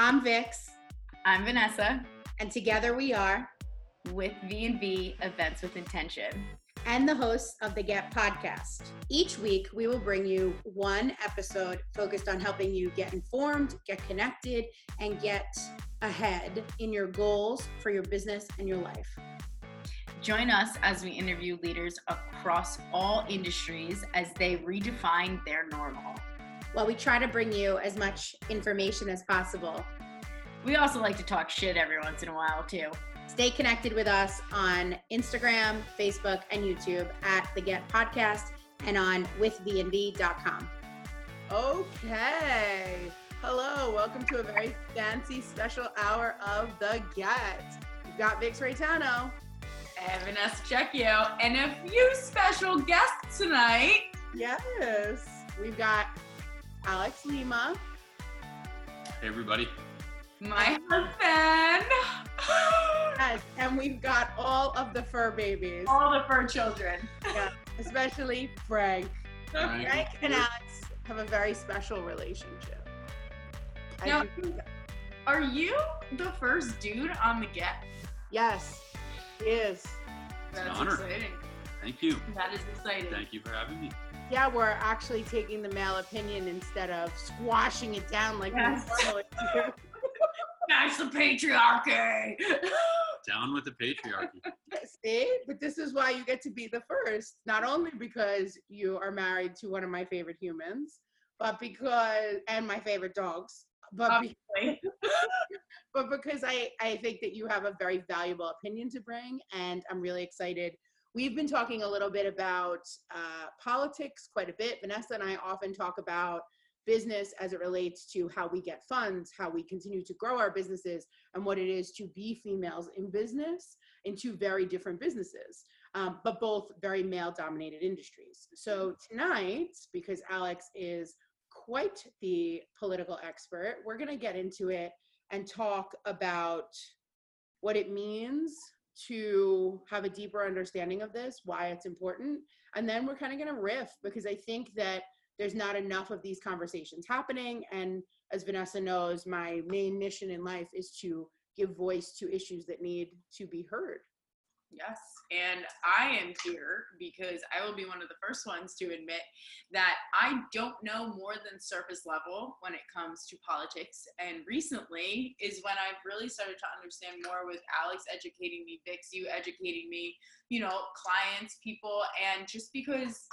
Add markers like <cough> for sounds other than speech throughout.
I'm Vix, I'm Vanessa and together we are, with V&V Events with Intention. and the hosts of the Get podcast. Each week, we will bring you one episode focused on helping you get informed, get connected, and get ahead in your goals for your business and your life. Join us as we interview leaders across all industries as they redefine their normal. While we try to bring you as much information as possible, We also like to talk shit every once in a while too. stay connected with us on Instagram, Facebook, and YouTube at the Get Podcast and on withvnv.com. Okay. Hello, welcome to a very fancy special hour of the Get. We've got Vix Raytano. And Vanessa Checchio and a few special guests tonight. Yes. We've got Alex Lima. Hey everybody. My husband. <gasps> Yes, and we've got all of the fur babies, All the fur children. yeah, especially Frank. Frank. Frank and Alex have a very special relationship. Now- Are you the first dude on the get? yes, he is. That's an honor. exciting. Thank you. That is exciting. Thank you for having me. Yeah, we're actually taking the male opinion instead of squashing it down like Yes. we normally do. <laughs> That's the patriarchy. <gasps> Down with the patriarchy. <laughs> See, but this is why you get to be the first. Not only because you are married to one of my favorite humans, but because and my favorite dogs, but be, Obviously. <laughs> but because I I think that you have a very valuable opinion to bring, and I'm really excited. We've been talking a little bit about uh, politics quite a bit. Vanessa and I often talk about business as it relates to how we get funds, how we continue to grow our businesses, and what it is to be females in business in two very different businesses, um, but both very male dominated industries. So tonight, because Alex is quite the political expert, we're going to get into it and talk about what it means to have a deeper understanding of this, why it's important. And then we're kind of going to riff because I think that there's not enough of these conversations happening. And as Vanessa knows, my main mission in life is to give voice to issues that need to be heard. Yes, and I am here because I will be one of the first ones to admit that I don't know more than surface level when it comes to politics. And recently is when I've really started to understand more with Alex educating me, Vix, you educating me, you know, clients, people, and just because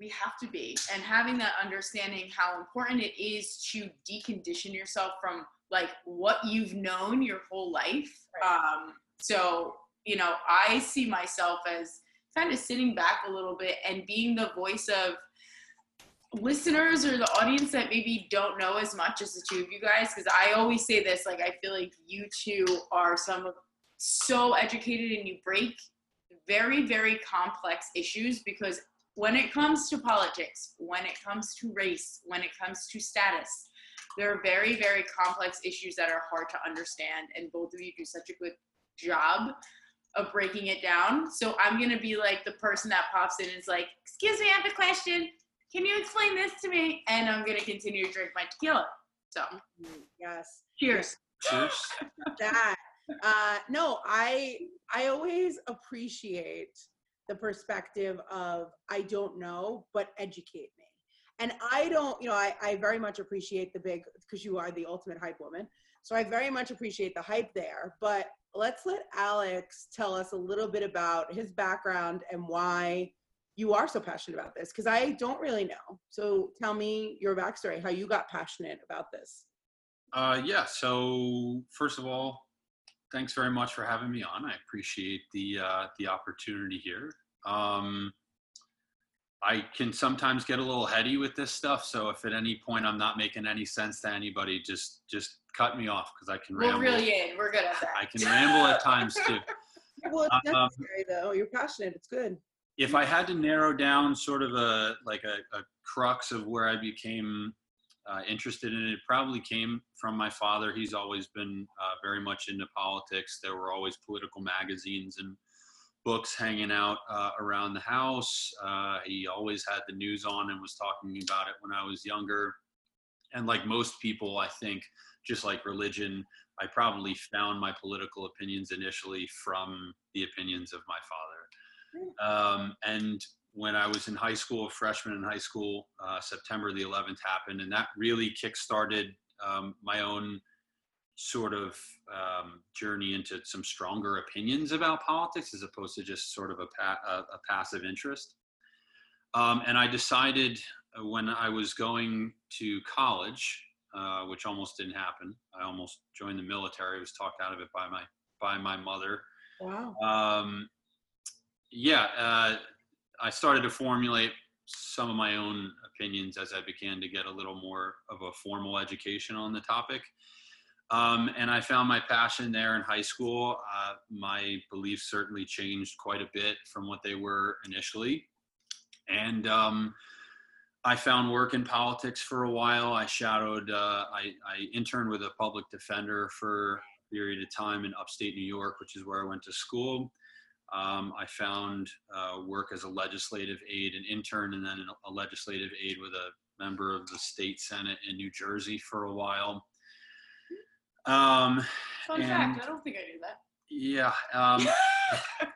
we have to be and having that understanding how important it is to decondition yourself from like what you've known your whole life. Um, so you know, I see myself as kind of sitting back a little bit and being the voice of listeners or the audience that maybe don't know as much as the two of you guys. Because I always say this, like, I feel like you two are some of so educated and you break very, very complex issues because when it comes to politics, when it comes to race, when it comes to status, there are very, very complex issues that are hard to understand. And both of you do such a good job of breaking it down. So I'm gonna be like the person that pops in and is like, "Excuse me, I have a question. Can you explain this to me?" And I'm gonna continue to drink my tequila. So Yes. cheers. Cheers. <laughs> that uh no i i always appreciate the perspective of i don't know but educate me and i don't you know i, I very much appreciate the big because you are the ultimate hype woman so i very much appreciate the hype there but let's let alex tell us a little bit about his background and why you are so passionate about this because i don't really know so tell me your backstory how you got passionate about this Uh, yeah. So first of all, thanks very much for having me on. I appreciate the uh, the opportunity here. Um, I can sometimes get a little heady with this stuff, so if at any point I'm not making any sense to anybody, just just cut me off because I can We'll ramble. reel you in. We're good at that. I can ramble at times too. <laughs> well it's Um, necessary though you're passionate it's good if I had to narrow down sort of a like a, a crux of where I became uh, interested in it, it probably came from my father. He's always been uh, very much into politics. There were always political magazines and books hanging out uh, around the house. Uh, he always had the news on and was talking about it when I was younger. And like most people, I think just like religion, I probably found my political opinions initially from the opinions of my father. Um, and when I was in high school, freshman in high school, uh, September the 11th happened, and that really kickstarted um, my own sort of um, journey into some stronger opinions about politics as opposed to just sort of a, pa- a, a passive interest. Um, and I decided uh, when I was going to college, uh, which almost didn't happen. I almost joined the military. I was talked out of it by my by my mother. Wow. Um, yeah, uh, I started to formulate some of my own opinions as I began to get a little more of a formal education on the topic. Um, and I found my passion there in high school. Uh, my beliefs certainly changed quite a bit from what they were initially. And um, I found work in politics for a while. I shadowed, uh, I, I, interned with a public defender for a period of time in upstate New York, which is where I went to school. Um, I found uh, work as a legislative aide, an intern, and then a legislative aide with a member of the state senate in New Jersey for a while. Um, Fun and, fact, I don't think I knew that. Yeah. Um, <laughs>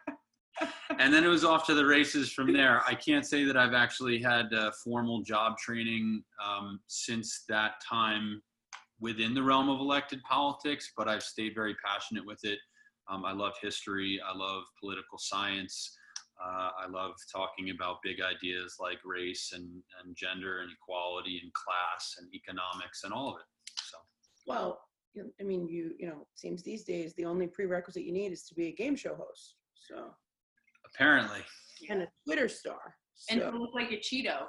and then it was off to the races from there. I can't say that I've actually had uh, formal job training um, since that time within the realm of elected politics, but I've stayed very passionate with it. Um, I love history. I love political science. Uh, I love talking about big ideas like race and, and gender and equality and class and economics and all of it. So, well, I mean, you you know, seems these days the only prerequisite you need is to be a game show host. So apparently, and a Twitter star, so. and to look like a Cheeto.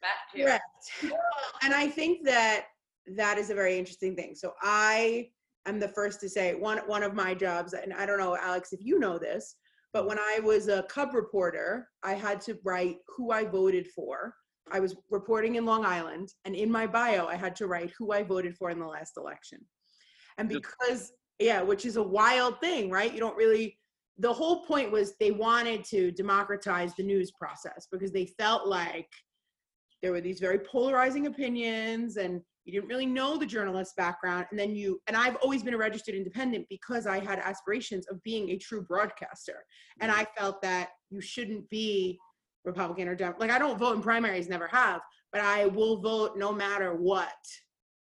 That too. Correct. and I think that that is a very interesting thing. So I am the first to say one one of my jobs, and I don't know, Alex, if you know this, but when I was a Cub reporter, I had to write who I voted for. I was reporting in Long Island, and in my bio, I had to write who I voted for in the last election. And because, yeah, which is a wild thing, right? You don't really, the whole point was they wanted to democratize the news process because they felt like there were these very polarizing opinions and you didn't really know the journalist background. And then you and i've always been a registered independent because i had aspirations of being a true broadcaster. And i felt that you shouldn't be republican or democrat like i don't vote in primaries never have but i will vote no matter what.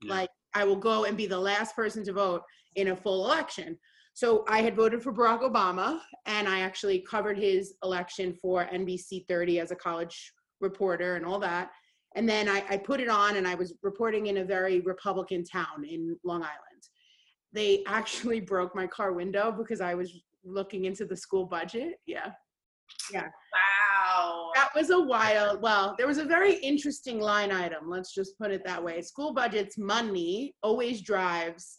Yeah. like I will go and be the last person to vote in a full election. So I had voted for Barack Obama, and I actually covered his election for NBC 30 as a college reporter and all that. And then I, I put it on, and I was reporting in a very Republican town in Long Island. They <laughs> actually broke my car window because I was looking into the school budget. Yeah. Yeah. Wow. That was a wild, well, there was a very interesting line item. Let's just put it that way. School budgets, money always drives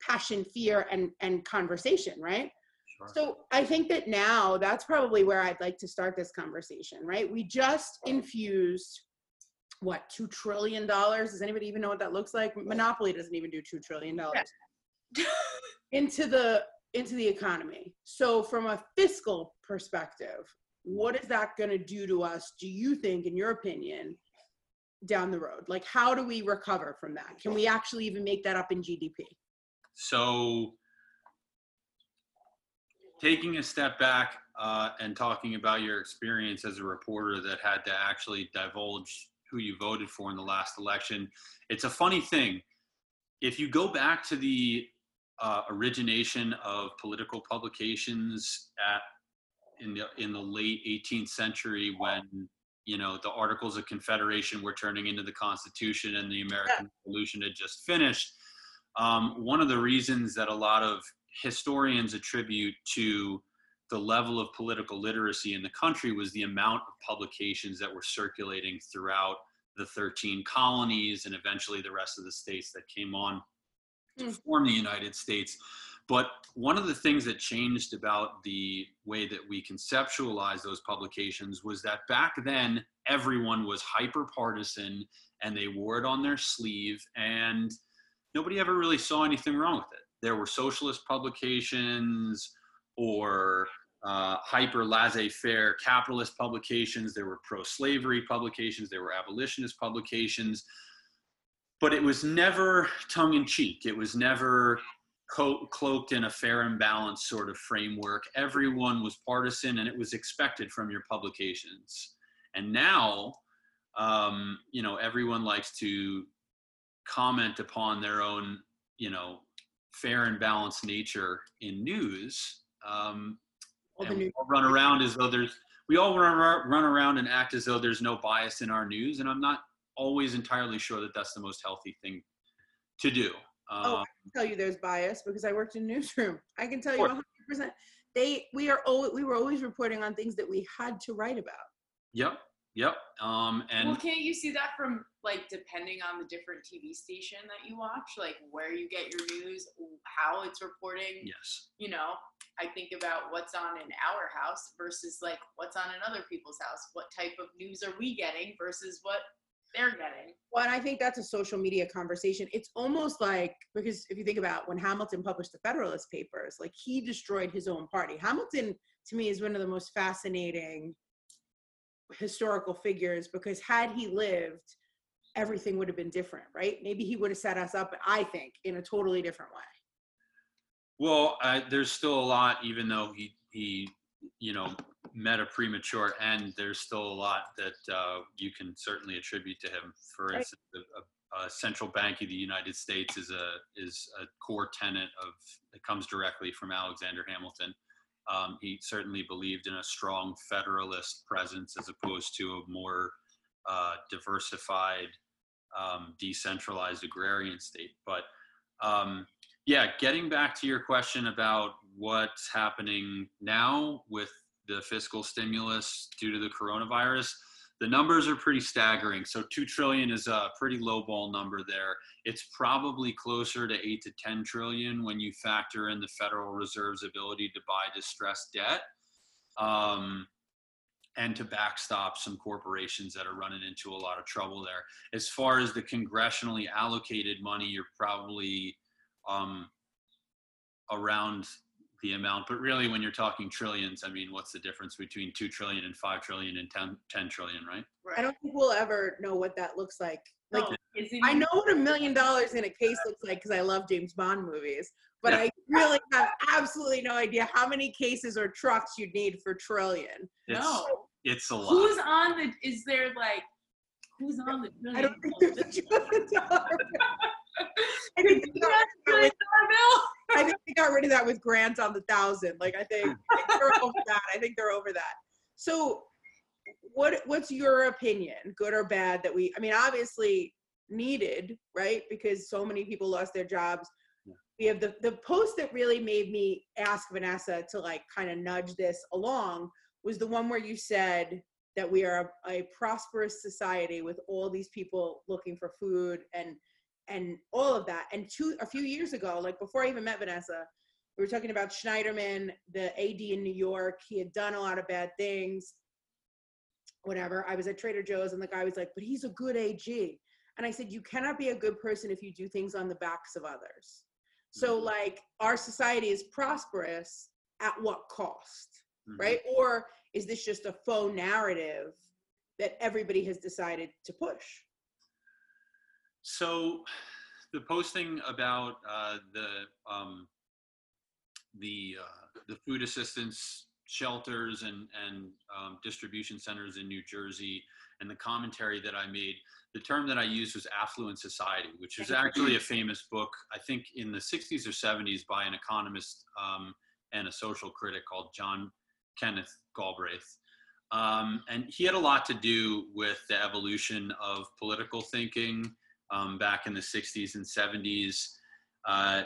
passion, fear, and, and conversation, right? Sure. So I think that now that's probably where I'd like to start this conversation, right? We just infused what two trillion dollars does anybody even know what that looks like monopoly doesn't even do two trillion dollars <laughs> into the into the economy so from a fiscal perspective what is that going to do to us do you think in your opinion down the road? Like how do we recover from that? Can we actually even make that up in gdp so taking a step back uh, and talking about your experience as a reporter that had to actually divulge who you voted for in the last election it's a funny thing. If you go back to the uh, origination of political publications at in the in the late 18th century when you know the articles of confederation were turning into the constitution and the american yeah. revolution had just finished um, one of the reasons that a lot of historians attribute to the level of political literacy in the country was the amount of publications that were circulating throughout the 13 colonies and eventually the rest of the states that came on to mm. form the united states but one of the things that changed about the way that we conceptualize those publications was that back then everyone was hyper partisan and they wore it on their sleeve and nobody ever really saw anything wrong with it. There were socialist publications or uh, hyper laissez faire capitalist publications, there were pro slavery publications, there were abolitionist publications but it was never tongue in cheek. It was never co- cloaked in a fair and balanced sort of framework. Everyone was partisan, and it was expected from your publications. And now, um, you know, everyone likes to comment upon their own, you know, fair and balanced nature in news. Um, and we all run around as though there's we all run, run around and act as though there's no bias in our news and i'm not always entirely sure that that's the most healthy thing to do Oh, um, I can tell you there's bias because I worked in newsroom. I can tell you 100. percent They we are al- we were always reporting on things that we had to write about. yep yep um, and well, can't you see that from like depending on the different TV station that you watch, like where you get your news, how it's reporting? yes You know, I think about what's on in our house versus like what's on in other people's house. What type of news are we getting versus what they're getting? Well, and I think that's a social media conversation. It's almost like because if you think about when Hamilton published the Federalist Papers, like he destroyed his own party. Hamilton, to me, is one of the most fascinating historical figures because had he lived, everything would have been different, right? Maybe he would have set us up, I think, in a totally different way. well uh, there's still a lot even though he he you know met a premature end there's still a lot that uh, you can certainly attribute to him. For instance a central bank of the united states is a is a core tenet of it comes directly from alexander hamilton. Um, he certainly believed in a strong federalist presence as opposed to a more uh, diversified um, decentralized agrarian state. But um, yeah, getting back to your question about what's happening now with the fiscal stimulus due to the coronavirus, the numbers are pretty staggering. So 2 trillion is a pretty low ball number there. It's probably closer to 8 to 10 trillion when you factor in the Federal Reserve's ability to buy distressed debt. Um, and to backstop some corporations that are running into a lot of trouble there. As far as the congressionally allocated money, you're probably um, around the amount. But really, when you're talking trillions, I mean, what's the difference between 2 trillion and 5 trillion and 10, 10 trillion, right? Right. I don't think we'll ever know what that looks like. Like no, I know what a million dollars in a case looks like because I love James Bond movies, but I really have absolutely no idea how many cases or trucks you'd need for trillion. It's, No. it's a lot. Who's on the? Is there like who's on the? I don't think there's a trillion dollar. I think they got rid of that with- I think they got rid of that with Grant on the thousand. Like I think, I think they're over that. I think they're over that. So, what what's your opinion, good or bad? That we, I mean, obviously needed, right? Because so many people lost their jobs. Yeah. We have the the post that really made me ask Vanessa to like kind of nudge this along was the one where you said that we are a, a prosperous society with all these people looking for food and and all of that. And two a few years ago, like before I even met Vanessa, we were talking about Schneiderman, the AG in New York. He had done a lot of bad things. Whatever. I was at Trader Joe's and the guy was like, but he's a good AG. And I said, you cannot be a good person if you do things on the backs of others. So, Mhm. like, our society is prosperous at what cost, Mhm. right? Or is this just a faux narrative that everybody has decided to push? So, the posting about uh, the um, the uh, the food assistance shelters and and um, distribution centers in New Jersey, and the commentary that I made, the term that I used was affluent society, which is actually a famous book, I think in the 60s or 70s by an economist um, and a social critic called John Kenneth Galbraith. Um, and he had a lot to do with the evolution of political thinking um, back in the 60s and 70s. Uh,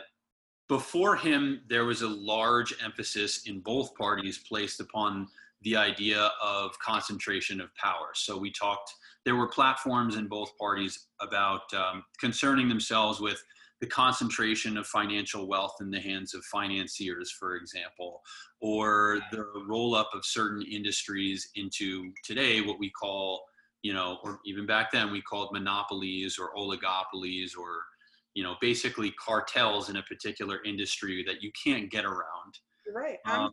before him, there was a large emphasis in both parties placed upon the idea of concentration of power. So we talked, there were platforms in both parties about um, concerning themselves with the concentration of financial wealth in the hands of financiers, for example, or the roll up of certain industries into today what we call, you know, or even back then we called monopolies or oligopolies or, you know, basically cartels in a particular industry that you can't get around. Right. Um,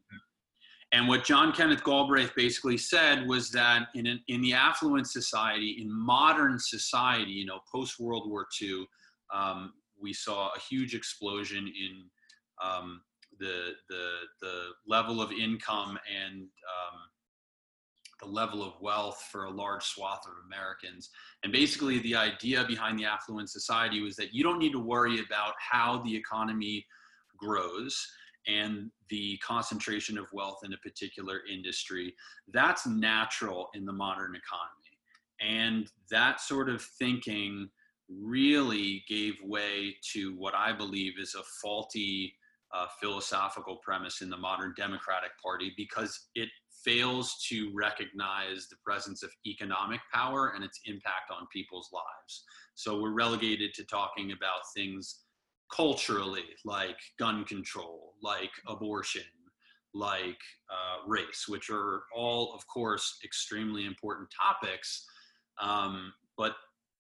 And what John Kenneth Galbraith basically said was that in, an, in the affluent society, in modern society, you know, post World War II, um, we saw a huge explosion in um, the, the, the level of income and um, the level of wealth for a large swath of Americans. And basically, the idea behind the affluent society was that you don't need to worry about how the economy grows and the concentration of wealth in a particular industry. That's natural in the modern economy. And that sort of thinking really gave way to what I believe is a faulty uh, philosophical premise in the modern Democratic Party because it fails to recognize the presence of economic power and its impact on people's lives. So we're relegated to talking about things culturally, like gun control, like abortion, like uh, race, which are all, of course, extremely important topics. Um, but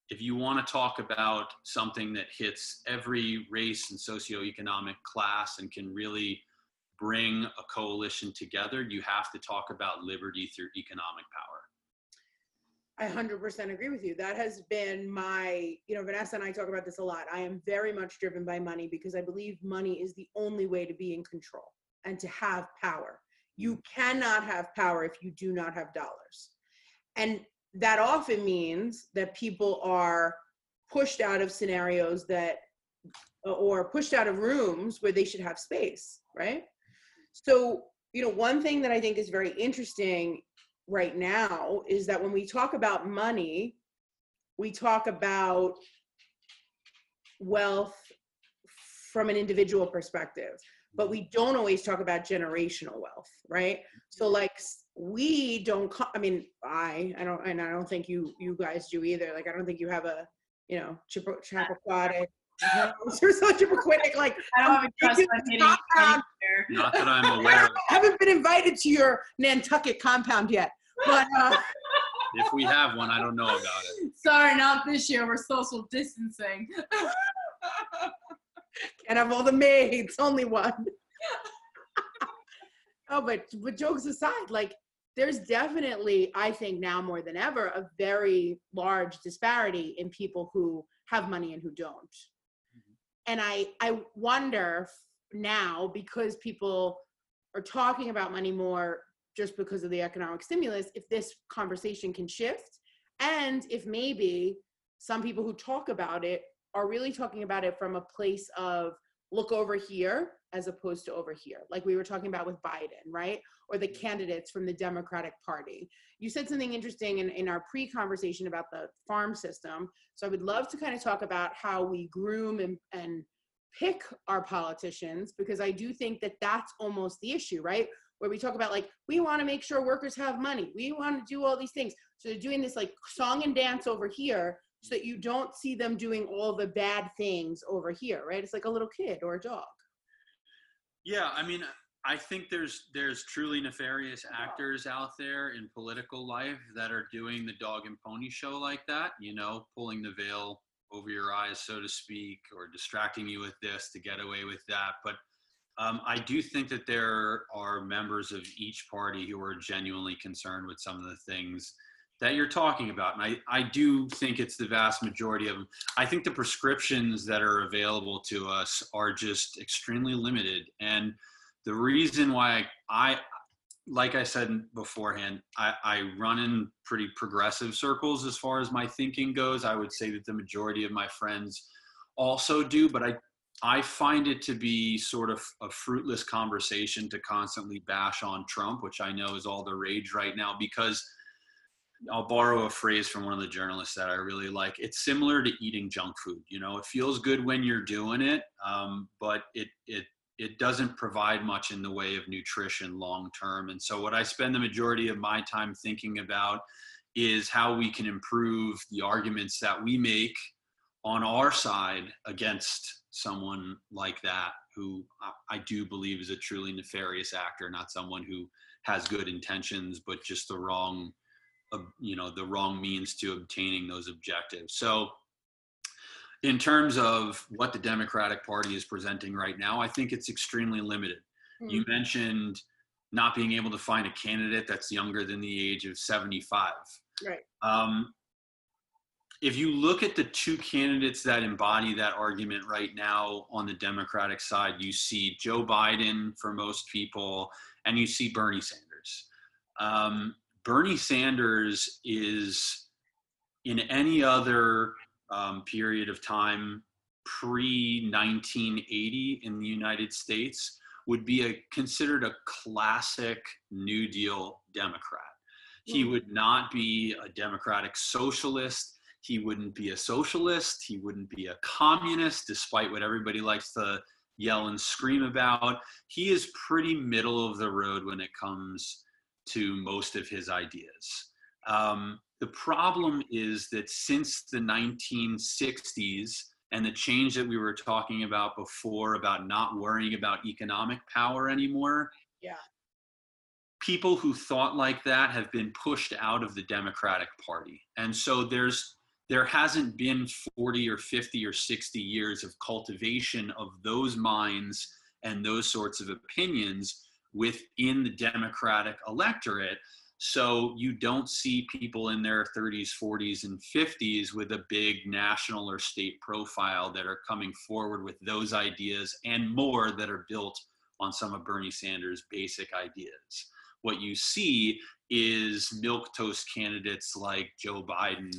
if you want to talk about something that hits every race and socioeconomic class and can really bring a coalition together, you have to talk about liberty through economic power. I 100% agree with you. That has been my, you know, Vanessa and I talk about this a lot. I am very much driven by money because I believe money is the only way to be in control and to have power. You mm. cannot have power if you do not have dollars. And that often means that people are pushed out of scenarios that, or pushed out of rooms where they should have space, right? So, you know, one thing that I think is very interesting right now is that when we talk about money, we talk about wealth from an individual perspective, but we don't always talk about generational wealth, right? So like we don't i mean i i don't and i don't think you you guys do either. Like i don't think you have a you know chappaquiddick you're so chappaquiddick like <laughs> i don't have a trust fund not that i'm <laughs> aware of. I haven't been invited to your nantucket compound yet but uh, <laughs> if we have one i don't know about it. Sorry not this year. We're social distancing. Can't have all the maids only one. Oh but but jokes aside like there's definitely, I think now more than ever, a very large disparity in people who have money and who don't. Mm-hmm. And I, I wonder now because people are talking about money more just because of the economic stimulus, if this conversation can shift and if maybe some people who talk about it are really talking about it from a place of look over here as opposed to over here, like we were talking about with Biden, right? Or the candidates from the Democratic Party. You said something interesting in, in our pre conversation about the farm system. So I would love to kind of talk about how we groom and, and pick our politicians, because I do think that that's almost the issue, right? Where we talk about like, we want to make sure workers have money, we want to do all these things. So they're doing this like song and dance over here so that you don't see them doing all the bad things over here, right? It's like a little kid or a dog. Yeah, I mean, I think there's there's truly nefarious actors out there in political life that are doing the dog and pony show like that, you know, pulling the veil over your eyes, so to speak, or distracting you with this to get away with that. But um, I do think that there are members of each party who are genuinely concerned with some of the things that you're talking about. And I, I do think it's the vast majority of them. I think the prescriptions that are available to us are just extremely limited. And the reason why I, I like I said beforehand, I, I run in pretty progressive circles as far as my thinking goes. I would say that the majority of my friends also do, but I, I find it to be sort of a fruitless conversation to constantly bash on Trump, which I know is all the rage right now because – I'll borrow a phrase from one of the journalists that I really like. It's similar to eating junk food. You know, it feels good when you're doing it, um, but it it it doesn't provide much in the way of nutrition long term. And so, what I spend the majority of my time thinking about is how we can improve the arguments that we make on our side against someone like that, who I do believe is a truly nefarious actor, not someone who has good intentions, but just the wrong you know the wrong means to obtaining those objectives so in terms of what the democratic party is presenting right now i think it's extremely limited mm-hmm. you mentioned not being able to find a candidate that's younger than the age of 75. Right. Um, if you look at the two candidates that embody that argument right now on the Democratic side, you see Joe Biden for most people, and you see Bernie Sanders. Um, Bernie Sanders is in any other um, period of time pre 1980 in the United States would be a, considered a classic New Deal Democrat. He Hmm. would not be a democratic socialist. He wouldn't be a socialist. He wouldn't be a communist, despite what everybody likes to yell and scream about. He is pretty middle of the road when it comes to most of his ideas. Um, the problem is that since the 1960s and the change that we were talking about before about not worrying about economic power anymore, Yeah. people who thought like that have been pushed out of the Democratic Party. And so there's there hasn't been 40 or 50 or 60 years of cultivation of those minds and those sorts of opinions within the Democratic electorate. So you don't see people in their 30s, 40s, and 50s with a big national or state profile that are coming forward with those ideas and more that are built on some of Bernie Sanders' basic ideas. What you see is milquetoast candidates like Joe Biden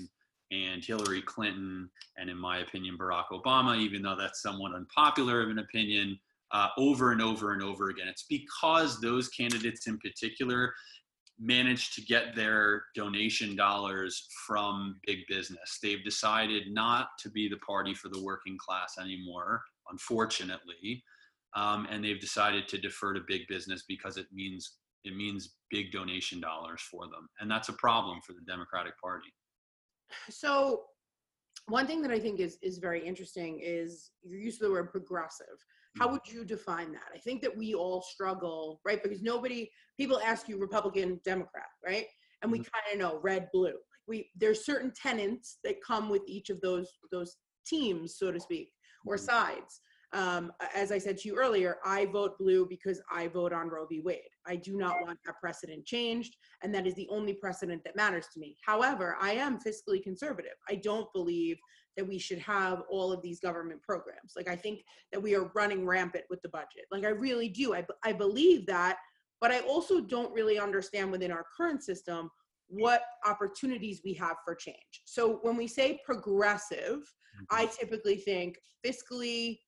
and Hillary Clinton, and in my opinion, Barack Obama, even though that's somewhat unpopular of an opinion, uh, over and over and over again. It's because those candidates in particular managed to get their donation dollars from big business. They've decided not to be the party for the working class anymore, unfortunately, um, and they've decided to defer to big business because it means it means big donation dollars for them, and that's a problem for the Democratic Party. So one thing that I think is is very interesting is your use of the word progressive. How would you define that? I think that we all struggle, right? Because nobody people ask you Republican, Democrat, right? And we kind of know red, blue. We there's certain tenants that come with each of those those teams, so to speak, or Mhm. sides. Um, as I said to you earlier, I vote blue because I vote on Roe v. Wade. I do not want that precedent changed, and that is the only precedent that matters to me. However, I am fiscally conservative. I don't believe that we should have all of these government programs. Like, I think that we are running rampant with the budget. Like, I really do. I, I believe that, but I also don't really understand within our current system what opportunities we have for change. So when we say progressive, I typically think fiscally,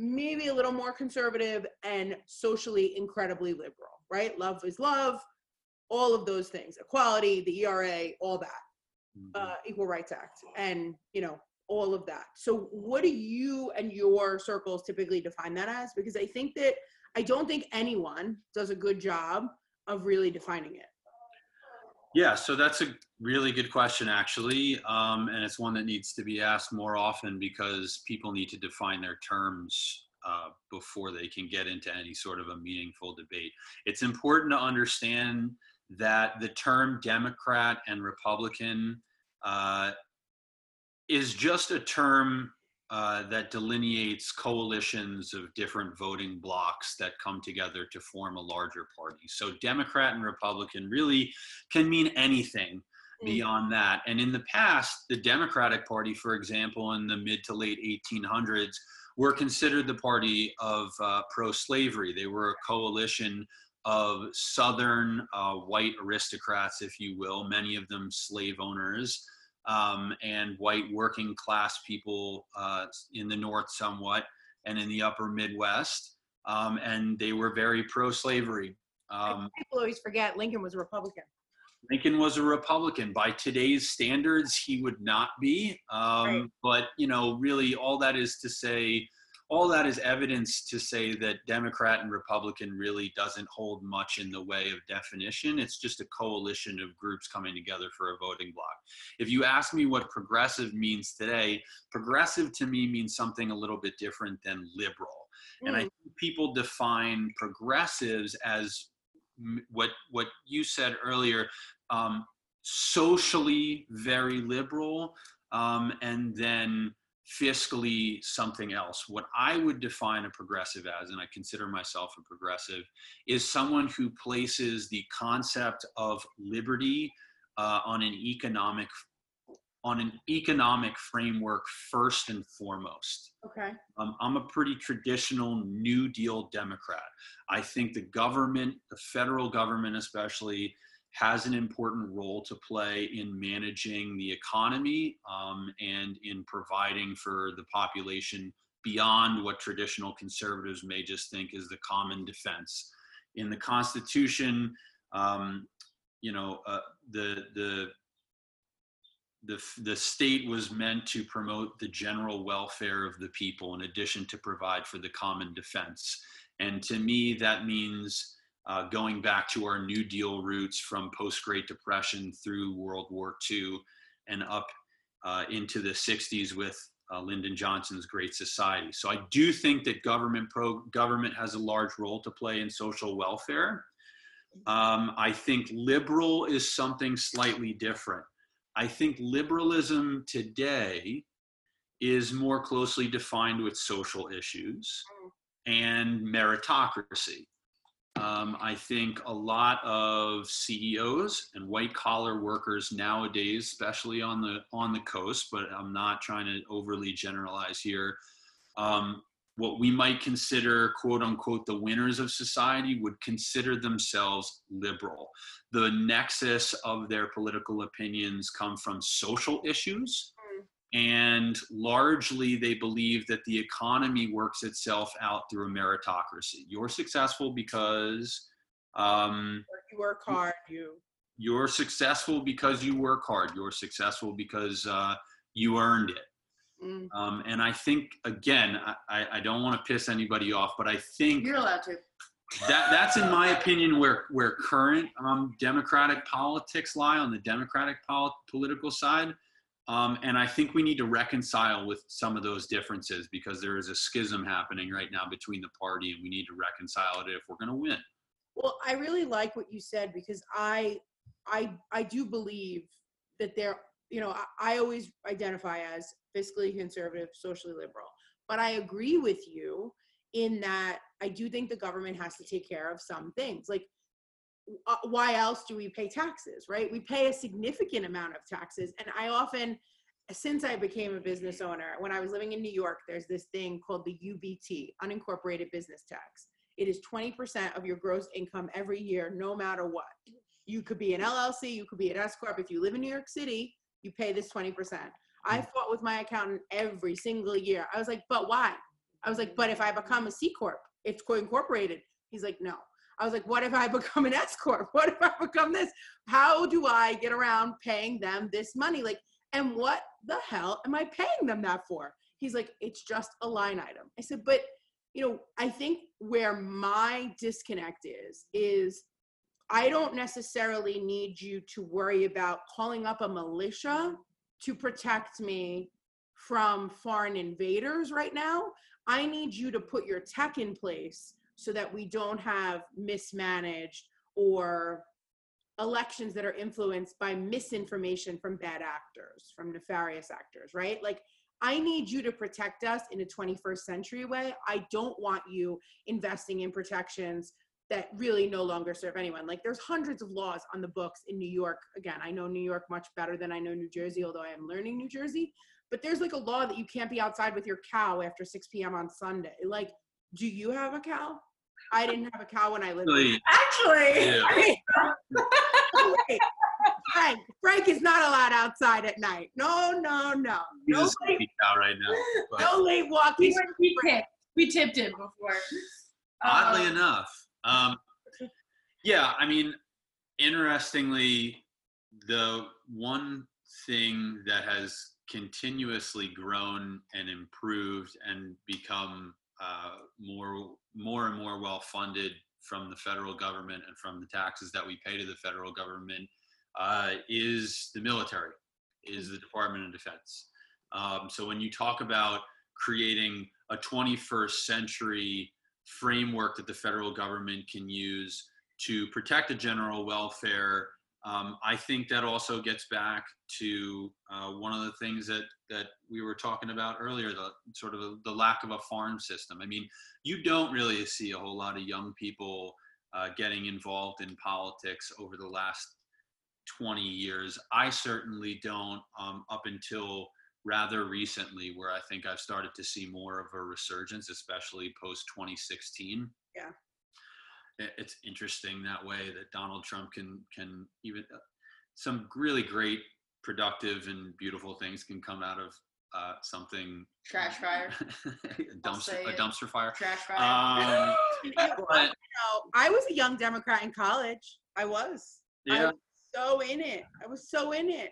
maybe a little more conservative and socially incredibly liberal, right? Love is love, all of those things, equality, the ERA, all that, Mhm. uh, Equal Rights Act, and you know all of that. So, what do you and your circles typically define that as? Because I think that I don't think anyone does a good job of really defining it. Yeah, so that's a really good question, actually. Um, and it's one that needs to be asked more often because people need to define their terms uh, before they can get into any sort of a meaningful debate. It's important to understand that the term Democrat and Republican uh, is just a term uh, that delineates coalitions of different voting blocs that come together to form a larger party. So, Democrat and Republican really can mean anything Mm. beyond that. And in the past, the Democratic Party, for example, in the mid to late 1800s, were considered the party of uh, pro slavery. They were a coalition of Southern uh, white aristocrats, if you will, many of them slave owners, um, and white working class people uh, in the North somewhat, and in the upper Midwest. Um, and they were very pro slavery. Um, People always forget Lincoln was a Republican. Lincoln was a Republican. By today's standards, he would not be. Um, Right. But you know, really, all that is to say, all that is evidence to say that Democrat and Republican really doesn't hold much in the way of definition. It's just a coalition of groups coming together for a voting bloc. If you ask me what progressive means today, progressive to me means something a little bit different than liberal. And I Mm. think people define progressives as what what you said earlier, um, socially very liberal, um, and then fiscally something else. What I would define a progressive as, and I consider myself a progressive, is someone who places the concept of liberty uh, on an economic on an economic framework first and foremost. Okay. Um, I'm a pretty traditional New Deal Democrat. I think the government, the federal government especially, has an important role to play in managing the economy um, and in providing for the population beyond what traditional conservatives may just think is the common defense. In the Constitution, um, you know, uh, the the the the state was meant to promote the general welfare of the people in addition to provide for the common defense. And to me, that means uh, going back to our New Deal roots from post Great Depression through World War II and up uh, into the 60s with uh, Lyndon Johnson's Great Society. So I do think that government pro- government has a large role to play in social welfare. Um, I think liberal is something slightly different. I think liberalism today is more closely defined with social issues and meritocracy. Um, I think a lot of CEOs and white collar workers nowadays, especially on the on the coast, but I'm not trying to overly generalize here. Um, what we might consider quote unquote the winners of society would consider themselves liberal. The nexus of their political opinions come from social issues and largely they believe that the economy works itself out through a meritocracy. You're successful because um, you work hard. You you're successful because you work hard. You're successful because uh, you earned it. mm, Um, and I think again, I, I don't want to piss anybody off, but I think You're allowed to. that that's in my opinion where where current um, democratic politics lie on the democratic pol- political side um, and i think we need to reconcile with some of those differences because there is a schism happening right now between the party and we need to reconcile it if we're going to win Well, I really like what you said because I, I, I do believe that there, you know, I, I always identify as fiscally conservative, socially liberal, but I agree with you in that I do think the government has to take care of some things. Like, Uh, why else do we pay taxes, right? We pay a significant amount of taxes, and I often. Since I became a business owner, when I was living in New York, there's this thing called the UBT, unincorporated business tax. It is 20% of your gross income every year, no matter what. You could be an LLC, you could be an S Corp. If you live in New York City, you pay this 20%. I mm. fought with my accountant every single year. I was like, but why? I was like, but if I become a C Corp, it's co incorporated. He's like, no. I was like, what if I <laughs> become an S Corp? What if I become this? How do I get around paying them this money? Like, and what the hell am I paying them that for? He's like, it's just a line item. I said, but you know, I think where my disconnect is, is I don't necessarily need you to worry about calling up a militia to protect me from foreign invaders right now. I need you to put your tech in place so that we don't have mismanaged or elections that are influenced by misinformation from bad actors, from nefarious actors, right? Like, I need you to protect us in a 21st century way. I don't want you investing in protections that really no longer serve anyone. Like there's hundreds of laws on the books in New York. Again, I know New York much better than I know New Jersey, although I am learning New Jersey. But there's like a law that you can't be outside with your cow after 6 p.m. on Sunday. Like, do you have a cow? I didn't have a cow when I lived. Really, Actually, Yeah. I <laughs> mean, wait, Frank, Frank is not allowed outside at night. No, no, no. he's No a late, cow right now <laughs> but no late we, walking. were- we tipped. We tipped him before. oddly Um, enough um, yeah i mean interestingly the one thing that has continuously grown and improved and become uh, more more and more well funded from the federal government and from the taxes that we pay to the federal government uh, is the military is the department of defense. Um, so when you talk about creating a 21st century framework that the federal government can use to protect the general welfare Um, I think that also gets back to uh, one of the things that that we were talking about earlier, the sort of the lack of a farm system. I mean, you don't really see a whole lot of young people uh, getting involved in politics over the last 20 years. I certainly don't, um, up until rather recently, where I think I've started to see more of a resurgence, especially post 2016. Yeah it's interesting that way that Donald Trump can can even uh, some really great productive and beautiful things can come out of uh, something trash fire. <laughs> a dumpster a dumpster fire. Trash fire. Um, <laughs> know, I was a young Democrat in college. I was. Yeah. I was so in it. I was so in it.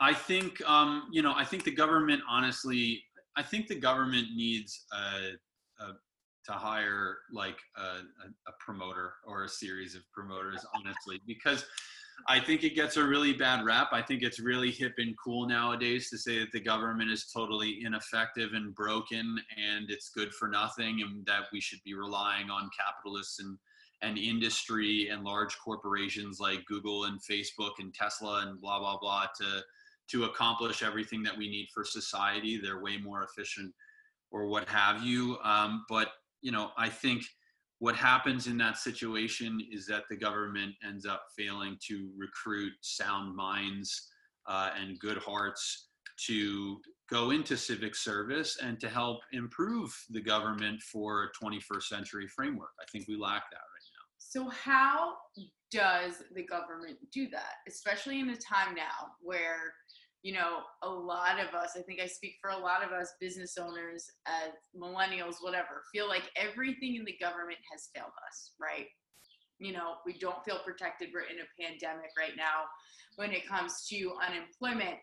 I think um, you know I think the government honestly I think the government needs a, a to hire like a, a, promoter or a series of promoters, honestly, because I think it gets a really bad rap. I think it's really hip and cool nowadays to say that the government is totally ineffective and broken and it's good for nothing and that we should be relying on capitalists and, and industry and large corporations like Google and Facebook and Tesla and blah, blah, blah to, to accomplish everything that we need for society. They're way more efficient or what have you. Um, but you know, I think what happens in that situation is that the government ends up failing to recruit sound minds uh, and good hearts to go into civic service and to help improve the government for a 21st century framework. I think we lack that right now. So, how does the government do that, especially in a time now where you know, a lot of us, I think I speak for a lot of us business owners, as millennials, whatever, feel like everything in the government has failed us, right? You know, we don't feel protected. We're in a pandemic right now. When it comes to unemployment,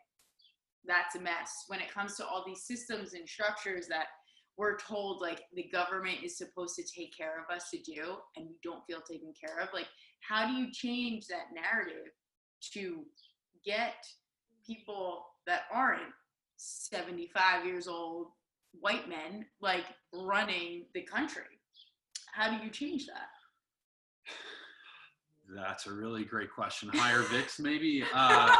that's a mess. When it comes to all these systems and structures that we're told like the government is supposed to take care of us to do and we don't feel taken care of, like how do you change that narrative to get people that aren't 75 years old white men like running the country how do you change that that's a really great question higher <laughs> vix maybe uh,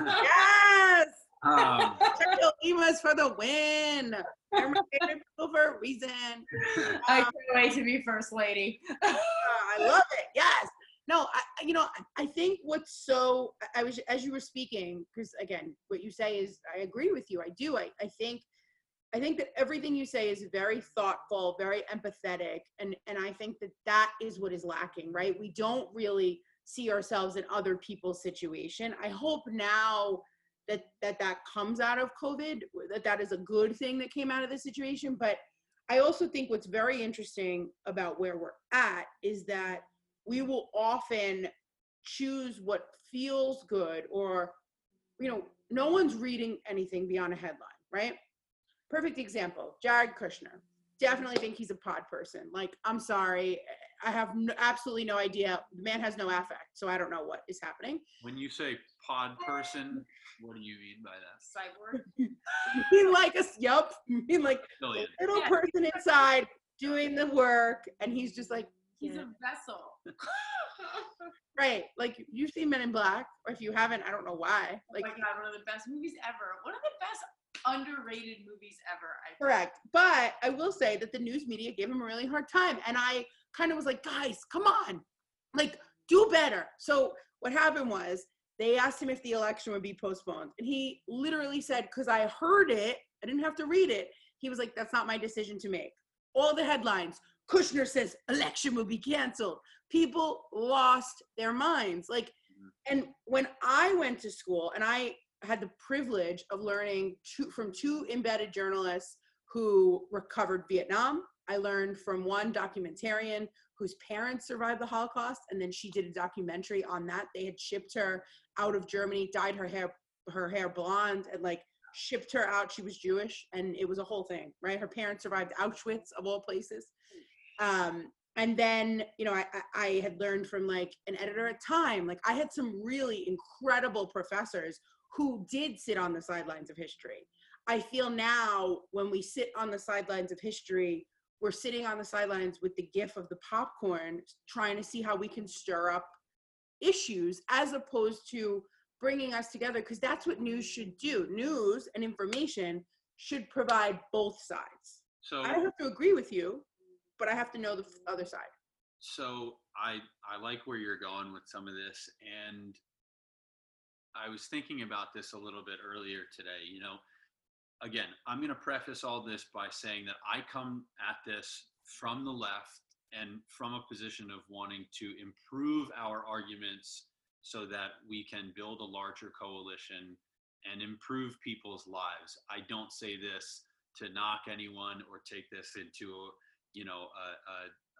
<laughs> yes um, <laughs> Emas for the win. They're my favorite people for a reason. I can't wait to be first lady. I love it. Yes no I, you know i think what's so i was as you were speaking because again what you say is i agree with you i do I, I think i think that everything you say is very thoughtful very empathetic and and i think that that is what is lacking right? We don't really see ourselves in other people's situation. I hope now that that that comes out of covid that that is a good thing that came out of the situation but i also think what's very interesting about where we're at is that we will often choose what feels good or you know no one's reading anything beyond a headline right? Perfect example jared kushner. Definitely think he's a pod person. Like i'm sorry i have no, absolutely no idea. The man has no affect so i don't know what is happening. When you say pod <laughs> person what do you mean by that? Cyborg <laughs> he like a yep he like a little yeah. person inside doing the work and he's just like He's a vessel. <laughs> right. Like you've seen Men in Black, or if you haven't, I don't know why. Oh like, oh my god, one of the best movies ever. One of the best underrated movies ever. I correct. But I will say that the news media gave him a really hard time, and I kind of was like, guys, come on, like do better. So what happened was they asked him if the election would be postponed, and he literally said, "Because I heard it, I didn't have to read it." He was like, "That's not my decision to make." All the headlines Kushner says election will be canceled. People lost their minds. Like, mm-hmm. and when I went to school and I had the privilege of learning two, from two embedded journalists who recovered Vietnam. I learned from one documentarian whose parents survived the Holocaust, and then she did a documentary on that. They had shipped her out of Germany, dyed her hair her hair blonde, and like shipped her out. She was Jewish, and it was a whole thing, right? Her parents survived Auschwitz of all places. Um, and then, you know, I, I had learned from like an editor at Time, like I had some really incredible professors who did sit on the sidelines of history. I feel now when we sit on the sidelines of history, we're sitting on the sidelines with the gif of the popcorn, trying to see how we can stir up issues as opposed to bringing us together because that's what news should do. News and information should provide both sides. So I don't have to agree with you, but I have to know the other side. so I I like where you're going with some of this, and I was thinking about this a little bit earlier today. You know, again, I'm going to preface all this by saying that I come at this from the left and from a position of wanting to improve our arguments so that we can build a larger coalition and improve people's lives. I don't say this to knock anyone or take this into you know a, a,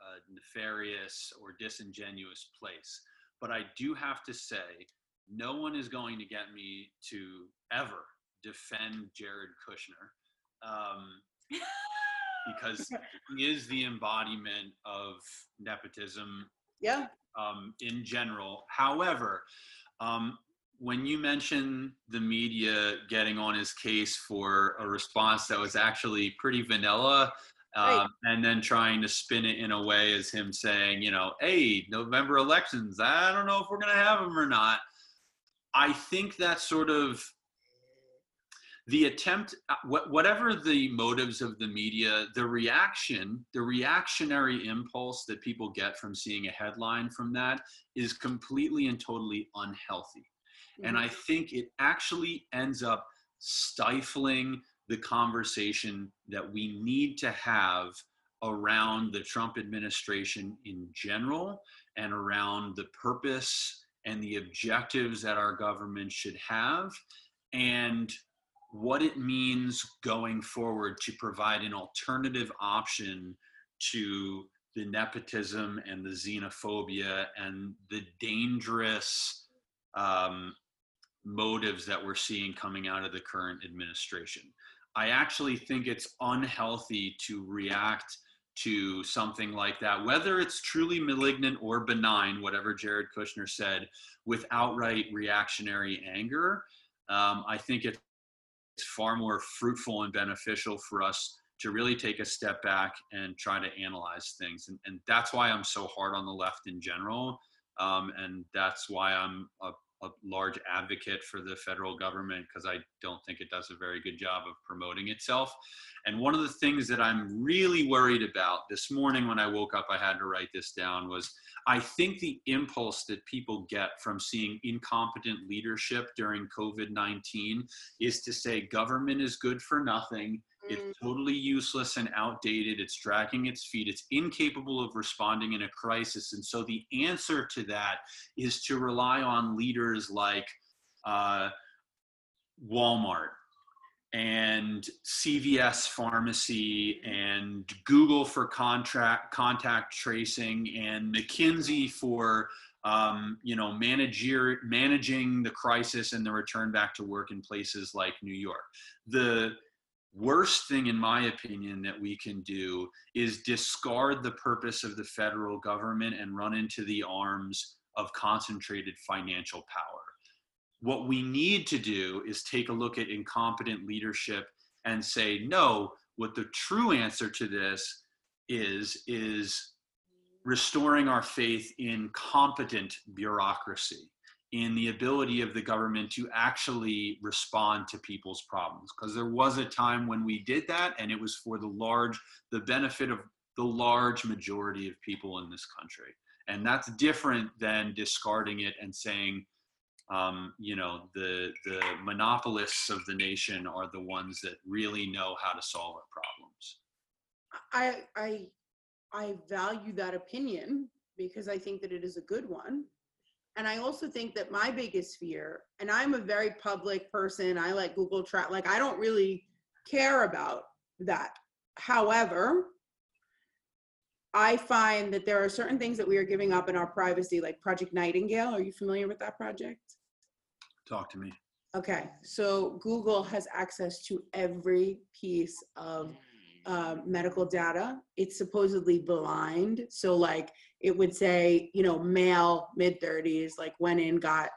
a nefarious or disingenuous place but i do have to say no one is going to get me to ever defend jared kushner um, <laughs> because he is the embodiment of nepotism Yeah. um, in general. However, um, when you mention the media getting on his case for a response that was actually pretty vanilla, um, Right. and then trying to spin it in a way as him saying, you know, hey, November elections, I don't know if we're going to have them or not. I think that sort of the attempt uh, whatever the motives of the media the reaction the reactionary impulse that people get from seeing a headline from that is completely and totally unhealthy and i think it actually ends up stifling the conversation that we need to have around the trump administration in general and around the purpose and the objectives that our government should have and what it means going forward to provide an alternative option to the nepotism and the xenophobia and the dangerous um, motives that we're seeing coming out of the current administration. I actually think it's unhealthy to react to something like that, whether it's truly malignant or benign, whatever Jared Kushner said, with outright reactionary anger. Um, I think it's far more fruitful and beneficial for us to really take a step back and try to analyze things. And, and that's why I'm so hard on the left in general. Um, and that's why I'm a, a large advocate for the federal government because I don't think it does a very good job of promoting itself. And one of the things that I'm really worried about this morning when I woke up, I had to write this down was I think the impulse that people get from seeing incompetent leadership during COVID 19 is to say government is good for nothing. Mm. It's totally useless and outdated. It's dragging its feet. It's incapable of responding in a crisis. And so the answer to that is to rely on leaders like uh, Walmart and CVS Pharmacy and Google for contract contact tracing and McKinsey for um, you know manager managing the crisis and the return back to work in places like New York. The worst thing in my opinion that we can do is discard the purpose of the federal government and run into the arms of concentrated financial power. What we need to do is take a look at incompetent leadership and say no what the true answer to this is is restoring our faith in competent bureaucracy in the ability of the government to actually respond to people's problems. Because there was a time when we did that and it was for the large the benefit of the large majority of people in this country. And that's different than discarding it and saying um, you know the the monopolists of the nation are the ones that really know how to solve our problems. I I I value that opinion because I think that it is a good one. And I also think that my biggest fear, and I'm a very public person, I like Google Track, like I don't really care about that. However, I find that there are certain things that we are giving up in our privacy, like Project Nightingale. Are you familiar with that project? talk to me Okay, so Google has access to every piece of um, medical data. It's supposedly blind. So, like, it would say, you know, male, mid 30s, like, went in, got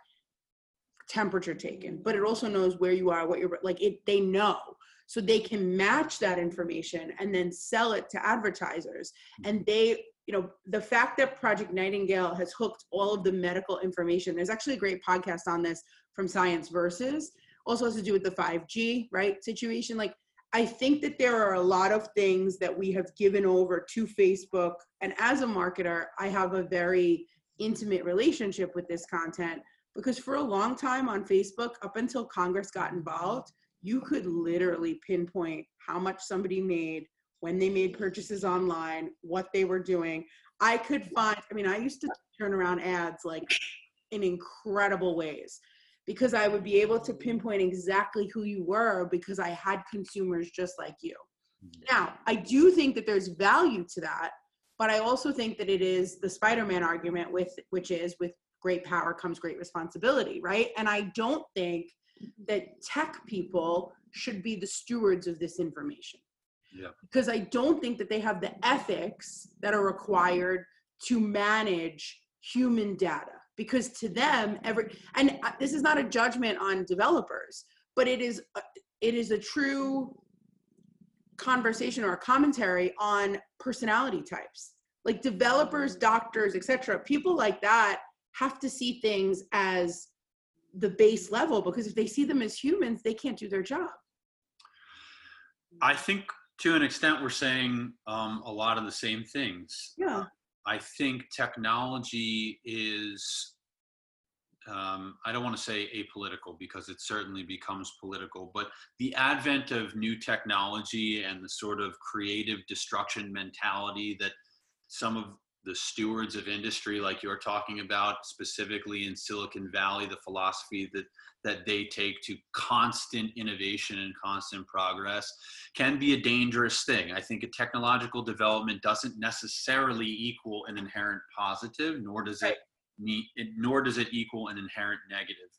temperature taken, but it also knows where you are, what you're like, it, they know. So they can match that information and then sell it to advertisers. And they you know, the fact that Project Nightingale has hooked all of the medical information, there's actually a great podcast on this from Science Versus, also has to do with the 5G, right, situation. Like, I think that there are a lot of things that we have given over to Facebook. And as a marketer, I have a very intimate relationship with this content because for a long time on Facebook, up until Congress got involved, you could literally pinpoint how much somebody made when they made purchases online, what they were doing. I could find, I mean, I used to turn around ads like in incredible ways because I would be able to pinpoint exactly who you were because I had consumers just like you. Mm. Now, I do think that there's value to that, but I also think that it is the Spider-Man argument with which is with great power comes great responsibility, right? And I don't think that tech people should be the stewards of this information. Yeah. Because I don't think that they have the ethics that are required to manage human data. Because to them, every and uh, this is not a judgment on developers, but it is a, it is a true conversation or a commentary on personality types. Like developers, doctors, etc. People like that have to see things as the base level because if they see them as humans, they can't do their job. I think to an extent we're saying um, a lot of the same things. Yeah. I think technology is, um, I don't want to say apolitical because it certainly becomes political, but the advent of new technology and the sort of creative destruction mentality that some of the stewards of industry, like you're talking about, specifically in Silicon Valley, the philosophy that that they take to constant innovation and constant progress can be a dangerous thing. I think a technological development doesn't necessarily equal an inherent positive, nor does it meet, nor does it equal an inherent negative.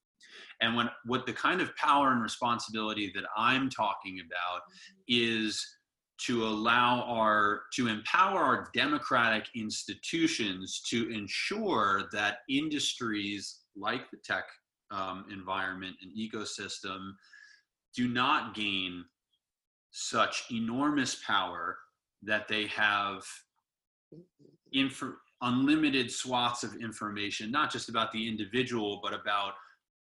And when what the kind of power and responsibility that I'm talking about mm-hmm. is to allow our to empower our democratic institutions to ensure that industries like the tech um, environment and ecosystem do not gain such enormous power that they have inf- unlimited swaths of information, not just about the individual, but about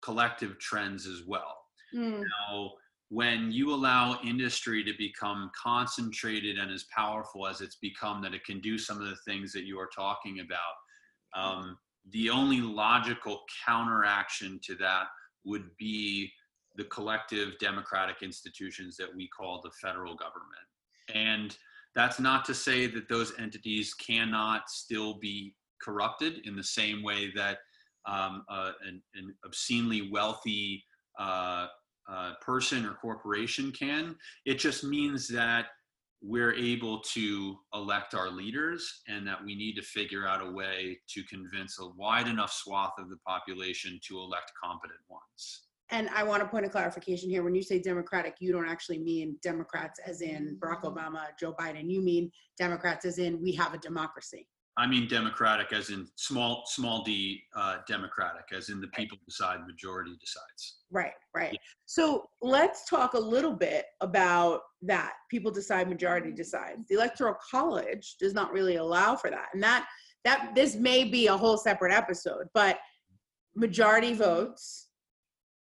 collective trends as well. Mm. Now, when you allow industry to become concentrated and as powerful as it's become, that it can do some of the things that you are talking about, um, the only logical counteraction to that would be the collective democratic institutions that we call the federal government. And that's not to say that those entities cannot still be corrupted in the same way that um, uh, an, an, obscenely wealthy uh, uh, person or corporation can. It just means that we're able to elect our leaders and that we need to figure out a way to convince a wide enough swath of the population to elect competent ones. And I want to point a clarification here. When you say Democratic, you don't actually mean Democrats as in Barack Obama, Joe Biden. You mean Democrats as in we have a democracy. I mean democratic as in small small d uh, democratic as in the people decide majority decides. Right, right. Yeah. So let's talk a little bit about that. People decide, majority decides. The electoral college does not really allow for that, and that that this may be a whole separate episode, but majority votes,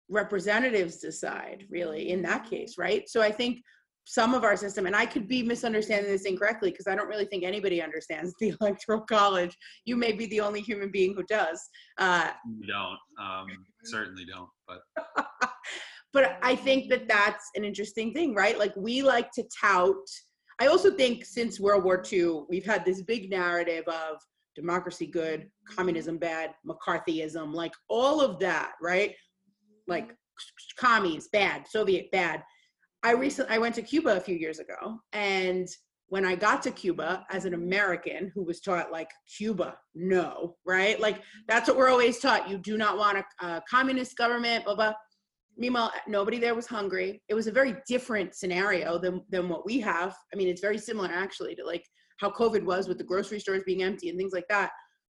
representatives decide really in that case, right? So I think some of our system, and I could be misunderstanding this incorrectly because I don't really think anybody understands <laughs> the electoral college. You may be the only human being who does. Uh, don't, um, certainly don't, but. <laughs> but I think that that's an interesting thing, right? Like we like to tout. I also think since World War II, we've had this big narrative of democracy good, communism bad, McCarthyism, like all of that, right? Like commies bad, Soviet bad I recently I went to Cuba a few years ago, and when I got to Cuba as an American who was taught like Cuba, no, right? Like that's what we're always taught. You do not want a, a communist government, blah blah. Meanwhile, nobody there was hungry. It was a very different scenario than than what we have. I mean, it's very similar actually to like how COVID was with the grocery stores being empty and things like that.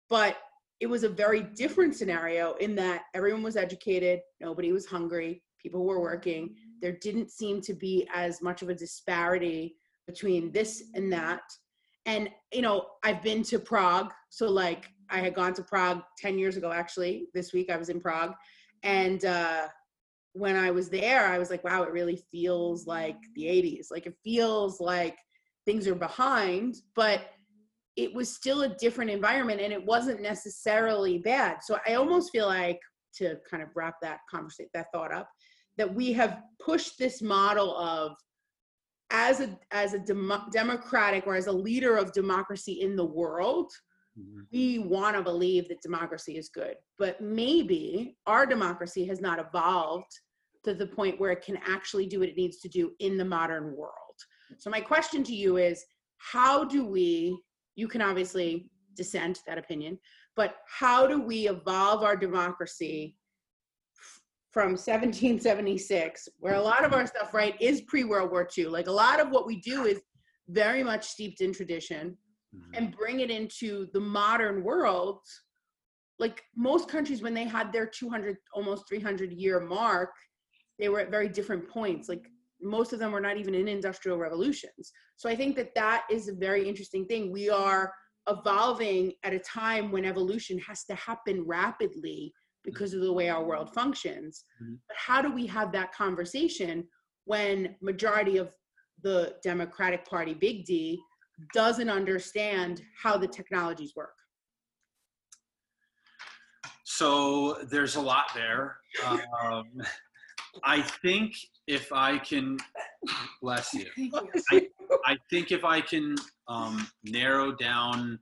But it was a very different scenario in that everyone was educated, nobody was hungry, people were working there didn't seem to be as much of a disparity between this and that. and you know, I've been to Prague. So like I had gone to Prague 10 years ago, actually. This week I was in Prague. And uh, when I was there, I was like, wow, it really feels like the 80s. Like it feels like things are behind, but it was still a different environment and it wasn't necessarily bad. So I almost feel like to kind of wrap that conversation, that thought up, that we have pushed this model of as a as a dem- democratic or as a leader of democracy in the world mm-hmm. we want to believe that democracy is good but maybe our democracy has not evolved to the point where it can actually do what it needs to do in the modern world so my question to you is how do we you can obviously dissent that opinion but how do we evolve our democracy from 1776, where a lot of our stuff, right, is pre World War II. Like a lot of what we do is very much steeped in tradition mm-hmm. and bring it into the modern world. Like most countries, when they had their 200, almost 300 year mark, they were at very different points. Like most of them were not even in industrial revolutions. So I think that that is a very interesting thing. We are evolving at a time when evolution has to happen rapidly because of the way our world functions. Mm-hmm. but how do we have that conversation when majority of the democratic party big d doesn't understand how the technologies work? So there's a lot there. Um, <laughs> i think if i can bless <laughs> you. I, I think if i can um, narrow down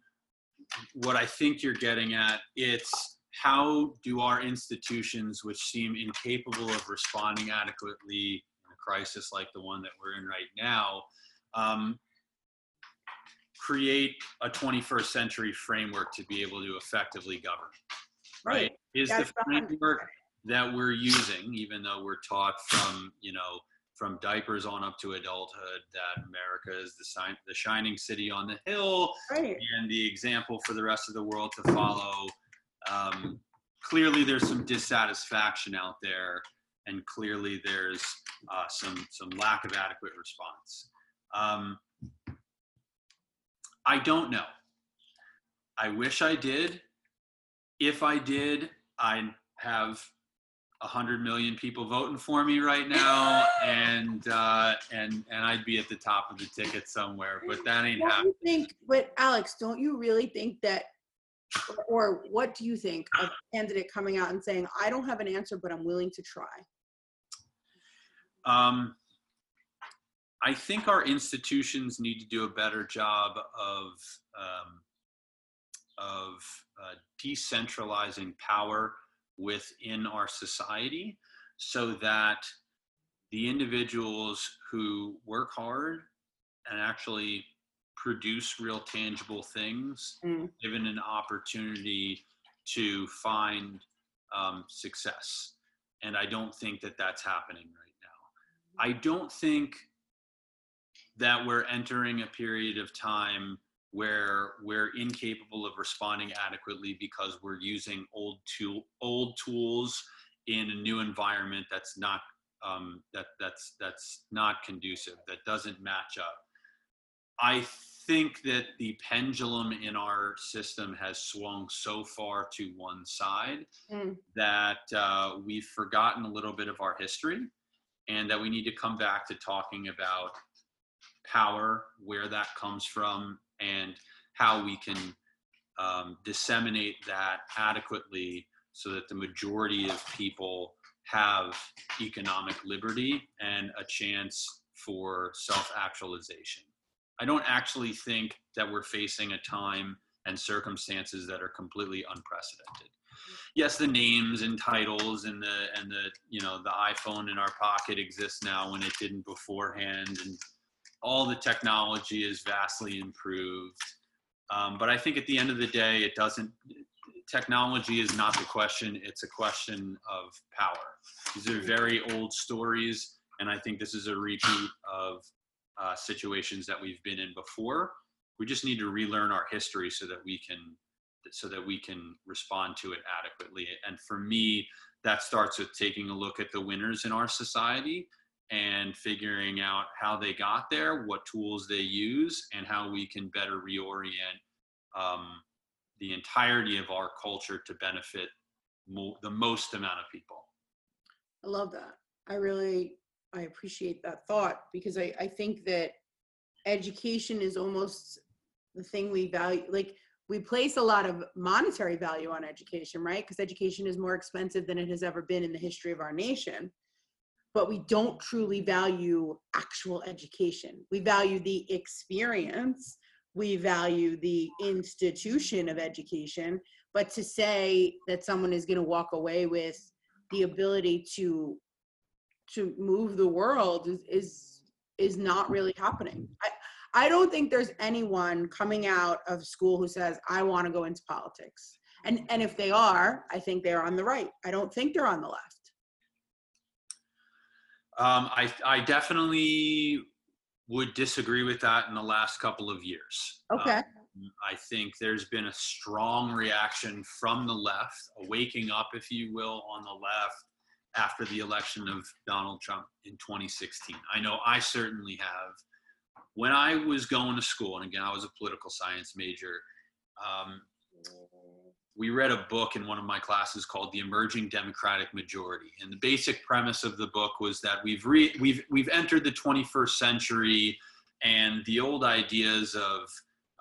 what i think you're getting at it's how do our institutions, which seem incapable of responding adequately in a crisis like the one that we're in right now, um, create a 21st century framework to be able to effectively govern? Right? right. Is That's the framework that we're using, even though we're taught from, you know, from diapers on up to adulthood that America is the, sign, the shining city on the hill right. and the example for the rest of the world to follow um, clearly there's some dissatisfaction out there and clearly there's uh, some some lack of adequate response um, i don't know i wish i did if i did i'd have a hundred million people voting for me right now, <laughs> and uh, and and I'd be at the top of the ticket somewhere. But that ain't happening. Think, but Alex, don't you really think that or what do you think of a candidate coming out and saying, I don't have an answer, but I'm willing to try? Um, I think our institutions need to do a better job of um, of uh, decentralizing power within our society, so that the individuals who work hard and actually produce real tangible things mm. given an opportunity to find um, success. And i don't think that that's happening right now. I don't think that we're entering a period of time where we're incapable of responding adequately because we're using old tool old tools in a new environment that's not um, that that's that's not conducive that doesn't match up i think that the pendulum in our system has swung so far to one side mm. that uh, we've forgotten a little bit of our history and that we need to come back to talking about power, where that comes from, and how we can um, disseminate that adequately so that the majority of people have economic liberty and a chance for self actualization. I don't actually think that we're facing a time and circumstances that are completely unprecedented. Yes, the names and titles and the and the you know the iPhone in our pocket exists now when it didn't beforehand, and all the technology is vastly improved. Um, but I think at the end of the day, it doesn't. Technology is not the question; it's a question of power. These are very old stories, and I think this is a repeat of uh, situations that we've been in before. We just need to relearn our history so that we can so that we can respond to it adequately. And for me, that starts with taking a look at the winners in our society and figuring out how they got there, what tools they use, and how we can better reorient um, the entirety of our culture to benefit mo- the most amount of people. I love that. I really I appreciate that thought because I, I think that education is almost the thing we value like we place a lot of monetary value on education, right? Because education is more expensive than it has ever been in the history of our nation. But we don't truly value actual education. We value the experience, we value the institution of education. But to say that someone is going to walk away with the ability to to move the world is is, is not really happening. I, I don't think there's anyone coming out of school who says, I want to go into politics. And, and if they are, I think they're on the right. I don't think they're on the left. Um, I, I definitely would disagree with that in the last couple of years. Okay. Um, I think there's been a strong reaction from the left, a waking up, if you will, on the left after the election of Donald Trump in 2016. I know I certainly have when I was going to school, and again, I was a political science major, um, we read a book in one of my classes called "The Emerging Democratic Majority," and the basic premise of the book was that we've re- we've we've entered the 21st century, and the old ideas of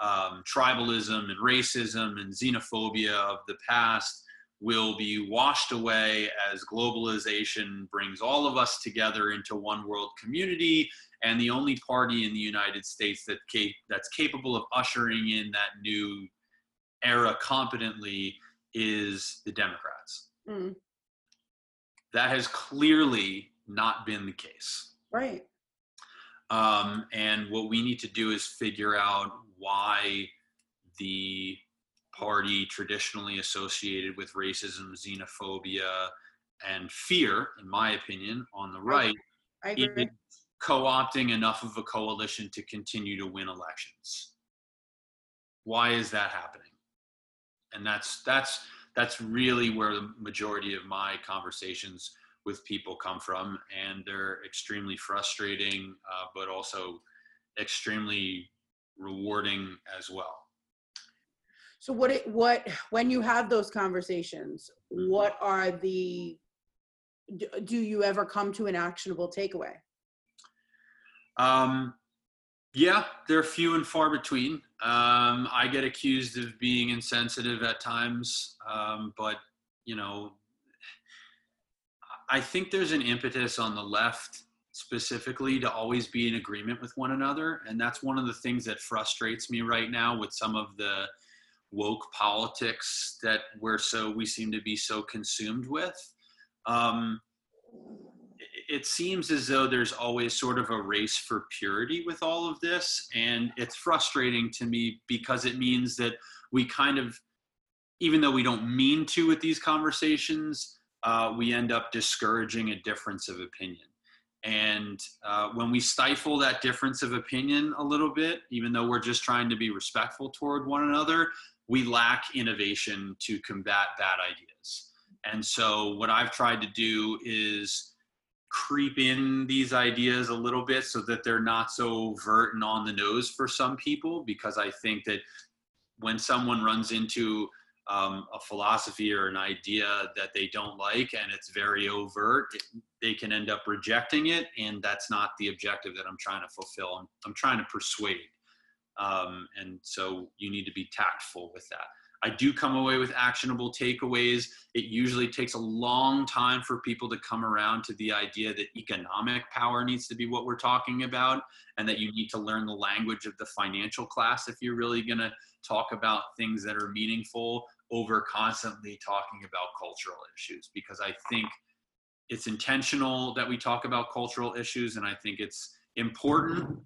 um, tribalism and racism and xenophobia of the past will be washed away as globalization brings all of us together into one world community and the only party in the United States that cap- that's capable of ushering in that new era competently is the Democrats. Mm. That has clearly not been the case. Right. Um, and what we need to do is figure out why the party traditionally associated with racism, xenophobia, and fear, in my opinion, on the right, I agree. is co-opting enough of a coalition to continue to win elections. Why is that happening? And that's that's that's really where the majority of my conversations with people come from, and they're extremely frustrating, uh, but also extremely rewarding as well. So what it what when you have those conversations, what are the do, do you ever come to an actionable takeaway? Um, yeah, they're few and far between. Um, I get accused of being insensitive at times, um, but you know, I think there's an impetus on the left specifically to always be in agreement with one another, and that's one of the things that frustrates me right now with some of the woke politics that we're so we seem to be so consumed with. Um, it seems as though there's always sort of a race for purity with all of this and it's frustrating to me because it means that we kind of even though we don't mean to with these conversations uh, we end up discouraging a difference of opinion and uh, when we stifle that difference of opinion a little bit even though we're just trying to be respectful toward one another we lack innovation to combat bad ideas. And so what i've tried to do is creep in these ideas a little bit so that they're not so overt and on the nose for some people because i think that when someone runs into um, a philosophy or an idea that they don't like and it's very overt they can end up rejecting it and that's not the objective that i'm trying to fulfill. I'm, I'm trying to persuade um, and so you need to be tactful with that I do come away with actionable takeaways. It usually takes a long time for people to come around to the idea that economic power needs to be what we're talking about and that you need to learn the language of the financial class if you're really going to talk about things that are meaningful over constantly talking about cultural issues because I think it's intentional that we talk about cultural issues and I think it's important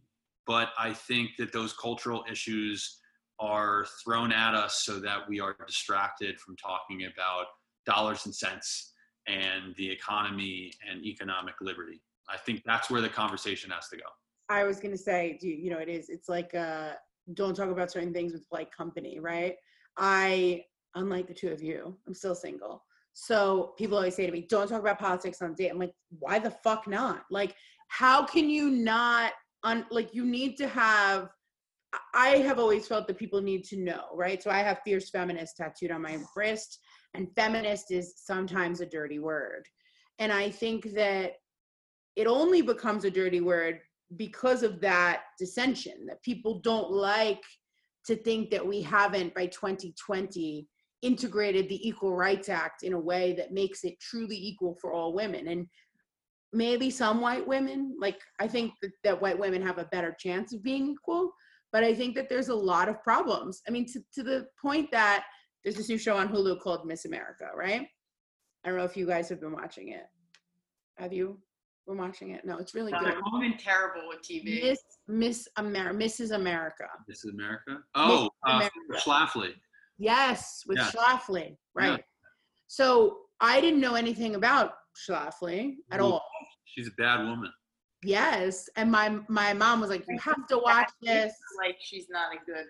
but I think that those cultural issues are thrown at us so that we are distracted from talking about dollars and cents and the economy and economic liberty. I think that's where the conversation has to go. I was going to say, you, you know, it is, it's like, uh, don't talk about certain things with like company, right? I, unlike the two of you, I'm still single. So people always say to me, don't talk about politics on date. I'm like, why the fuck not? Like, how can you not un, like you need to have I have always felt that people need to know, right? So I have fierce feminist tattooed on my wrist, and feminist is sometimes a dirty word. And I think that it only becomes a dirty word because of that dissension, that people don't like to think that we haven't by 2020 integrated the Equal Rights Act in a way that makes it truly equal for all women. And maybe some white women, like I think that, that white women have a better chance of being equal, but I think that there's a lot of problems. I mean, to, to the point that there's this new show on Hulu called Miss America, right? I don't know if you guys have been watching it. Have you been watching it? No, it's really No, good. I've been terrible with TV. Miss Miss America, Mrs. America. This is America. Oh, uh, America. Schlafly. Yes, with Yeah. Schlafly, right? Yeah. So I didn't know anything about Schlafly at Ooh. all. She's a bad woman. Yes, and my my mom was like, "You have to watch <laughs> this." Like she's not a good.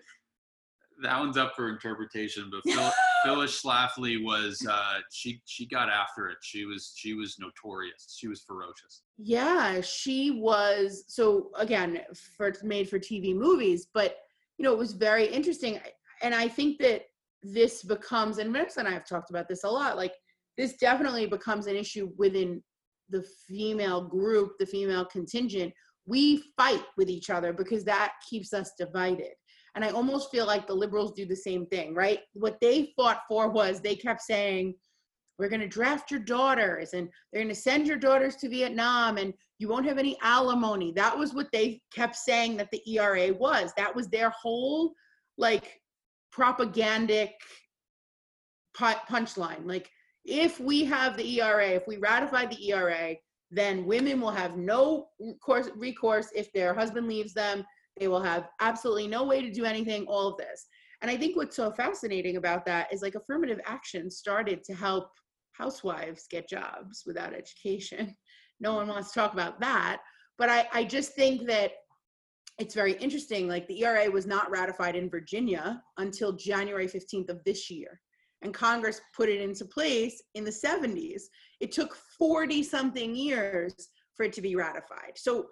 That one's up for interpretation, but <laughs> Phil, Phyllis Schlafly was uh, she she got after it. She was she was notorious. She was ferocious. Yeah, she was. So again, for made for TV movies, but you know, it was very interesting. And I think that this becomes, and Vanessa and I have talked about this a lot. Like this definitely becomes an issue within the female group, the female contingent. We fight with each other because that keeps us divided. And I almost feel like the liberals do the same thing, right? What they fought for was they kept saying, we're going to draft your daughters and they're going to send your daughters to Vietnam and you won't have any alimony. That was what they kept saying that the ERA was. That was their whole like propagandic punchline. Like, if we have the ERA, if we ratify the ERA, then women will have no recourse, recourse if their husband leaves them. They will have absolutely no way to do anything, all of this. And I think what's so fascinating about that is like affirmative action started to help housewives get jobs without education. <laughs> No one wants to talk about that. But I, I just think that it's very interesting. Like the ERA was not ratified in Virginia until January 15th of this year. And Congress put it into place in the 70s. It took 40 something years for it to be ratified. So,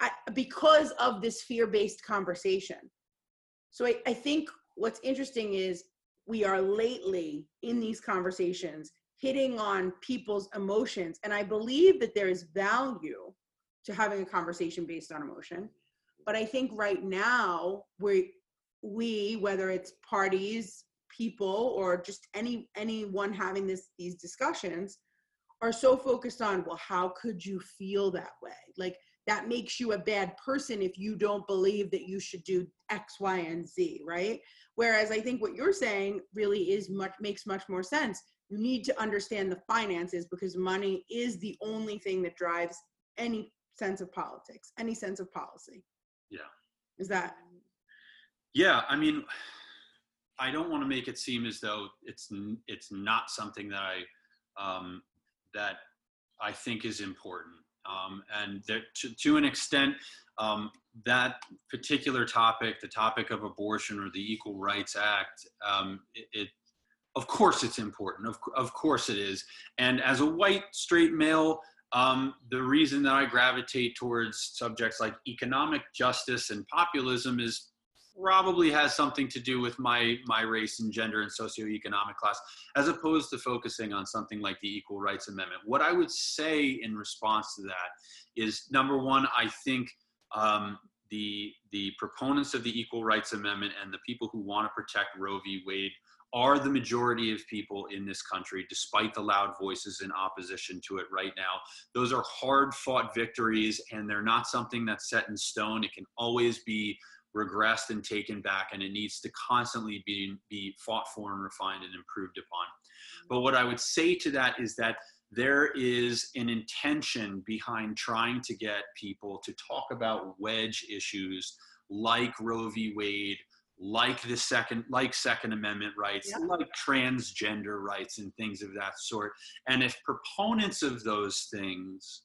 I, because of this fear based conversation. So, I, I think what's interesting is we are lately in these conversations hitting on people's emotions. And I believe that there is value to having a conversation based on emotion. But I think right now we we, whether it's parties, people, or just any anyone having this these discussions, are so focused on, well, how could you feel that way? Like that makes you a bad person if you don't believe that you should do X, Y, and Z, right? Whereas I think what you're saying really is much makes much more sense. You need to understand the finances because money is the only thing that drives any sense of politics, any sense of policy. Yeah. Is that Yeah, I mean, I don't want to make it seem as though it's it's not something that I um, that I think is important. Um, and there, to, to an extent, um, that particular topic, the topic of abortion or the Equal Rights Act, um, it, it of course it's important. Of, of course it is. And as a white straight male, um, the reason that I gravitate towards subjects like economic justice and populism is probably has something to do with my my race and gender and socioeconomic class as opposed to focusing on something like the equal rights amendment. What i would say in response to that is number one i think um, the the proponents of the equal rights amendment and the people who want to protect roe v. Wade are the majority of people in this country despite the loud voices in opposition to it right now. Those are hard fought victories and they're not something that's set in stone. It can always be regressed and taken back and it needs to constantly be be fought for and refined and improved upon. But what i would say to that is that there is an intention behind trying to get people to talk about wedge issues like roe v. Wade like the second like second amendment rights Yeah. like transgender rights and things of that sort. And if proponents of those things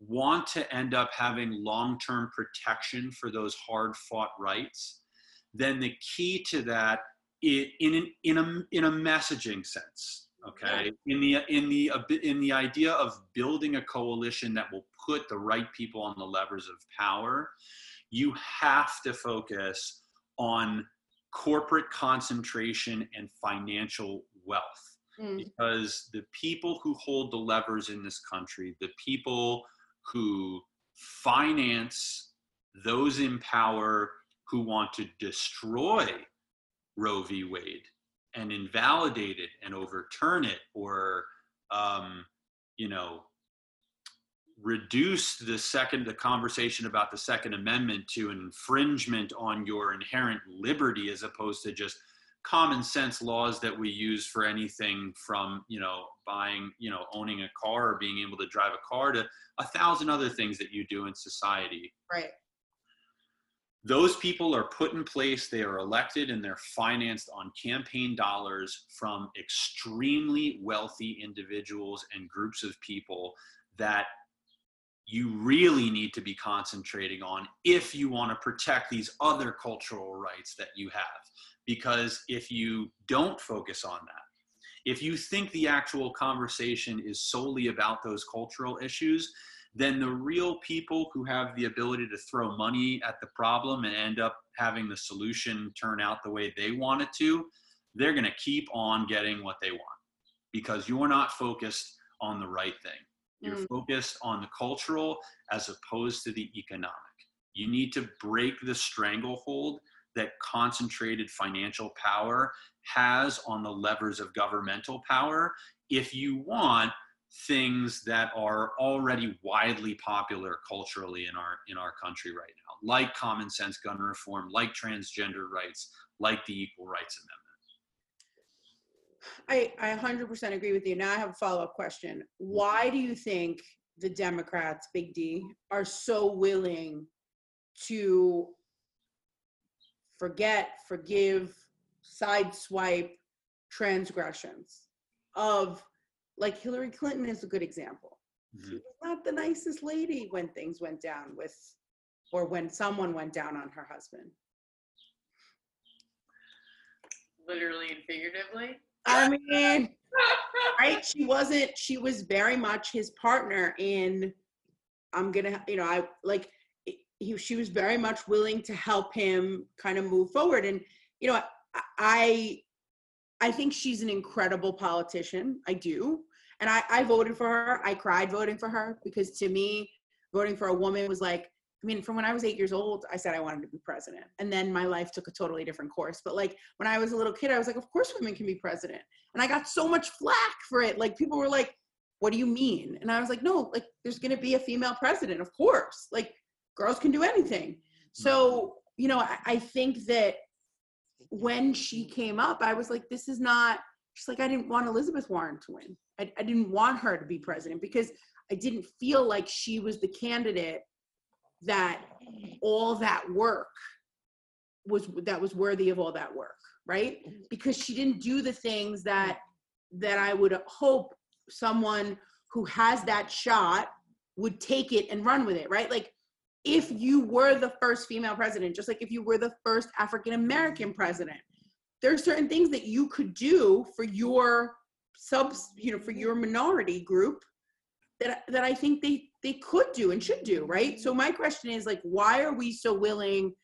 want to end up having long-term protection for those hard-fought rights, then the key to that in an, in a in a messaging sense okay? In the in the in the idea of building a coalition that will put the right people on the levers of power you have to focus on corporate concentration and financial wealth. Mm. because the people who hold the levers in this country the people who finance those in power who want to destroy roe v. Wade and invalidate it and overturn it or um, you know reduce the second the conversation about the second amendment to an infringement on your inherent liberty as opposed to just common sense laws that we use for anything from you know buying you know owning a car or being able to drive a car to a thousand other things that you do in society Right. those people are put in place they are elected and they're financed on campaign dollars from extremely wealthy individuals and groups of people that you really need to be concentrating on if you want to protect these other cultural rights that you have because if you don't focus on that if you think the actual conversation is solely about those cultural issues then the real people who have the ability to throw money at the problem and end up having the solution turn out the way they want it to, they're going to keep on getting what they want because you're not focused on the right thing. You're Mm. focused on the cultural as opposed to the economic. You need to break the stranglehold that concentrated financial power has on the levers of governmental power if you want things that are already widely popular culturally in our in our country right now like common sense gun reform like transgender rights like the equal rights amendment I, I 100% agree with you. Now I have a follow up question. Why do you think the Democrats, Big D, are so willing to forget, forgive, sideswipe transgressions of, like Hillary Clinton is a good example. She Mhm. was not the nicest lady when things went down with, or when someone went down on her husband. Literally and figuratively. I mean, right? She wasn't, she was very much his partner in, I'm gonna, you know, I like, he, she was very much willing to help him kind of move forward. And, you know, I, I think she's an incredible politician. I do. And I, I voted for her. I cried voting for her because to me, voting for a woman was like, I mean, from when I was eight years old, I said I wanted to be president. And then my life took a totally different course. But like when I was a little kid, I was like, of course women can be president. And I got so much flack for it. Like people were like, what do you mean? And I was like, no, like there's going to be a female president, of course. Like girls can do anything. So, mm-hmm. you know, I, I think that when she came up, I was like, this is not, she's like, I didn't want Elizabeth Warren to win. I, I didn't want her to be president because I didn't feel like she was the candidate that all that work was that was worthy of all that work right because she didn't do the things that that i would hope someone who has that shot would take it and run with it right like if you were the first female president just like if you were the first african american president there are certain things that you could do for your subs you know for your minority group that that i think they they could do and should do right? So my question is like why are we so willing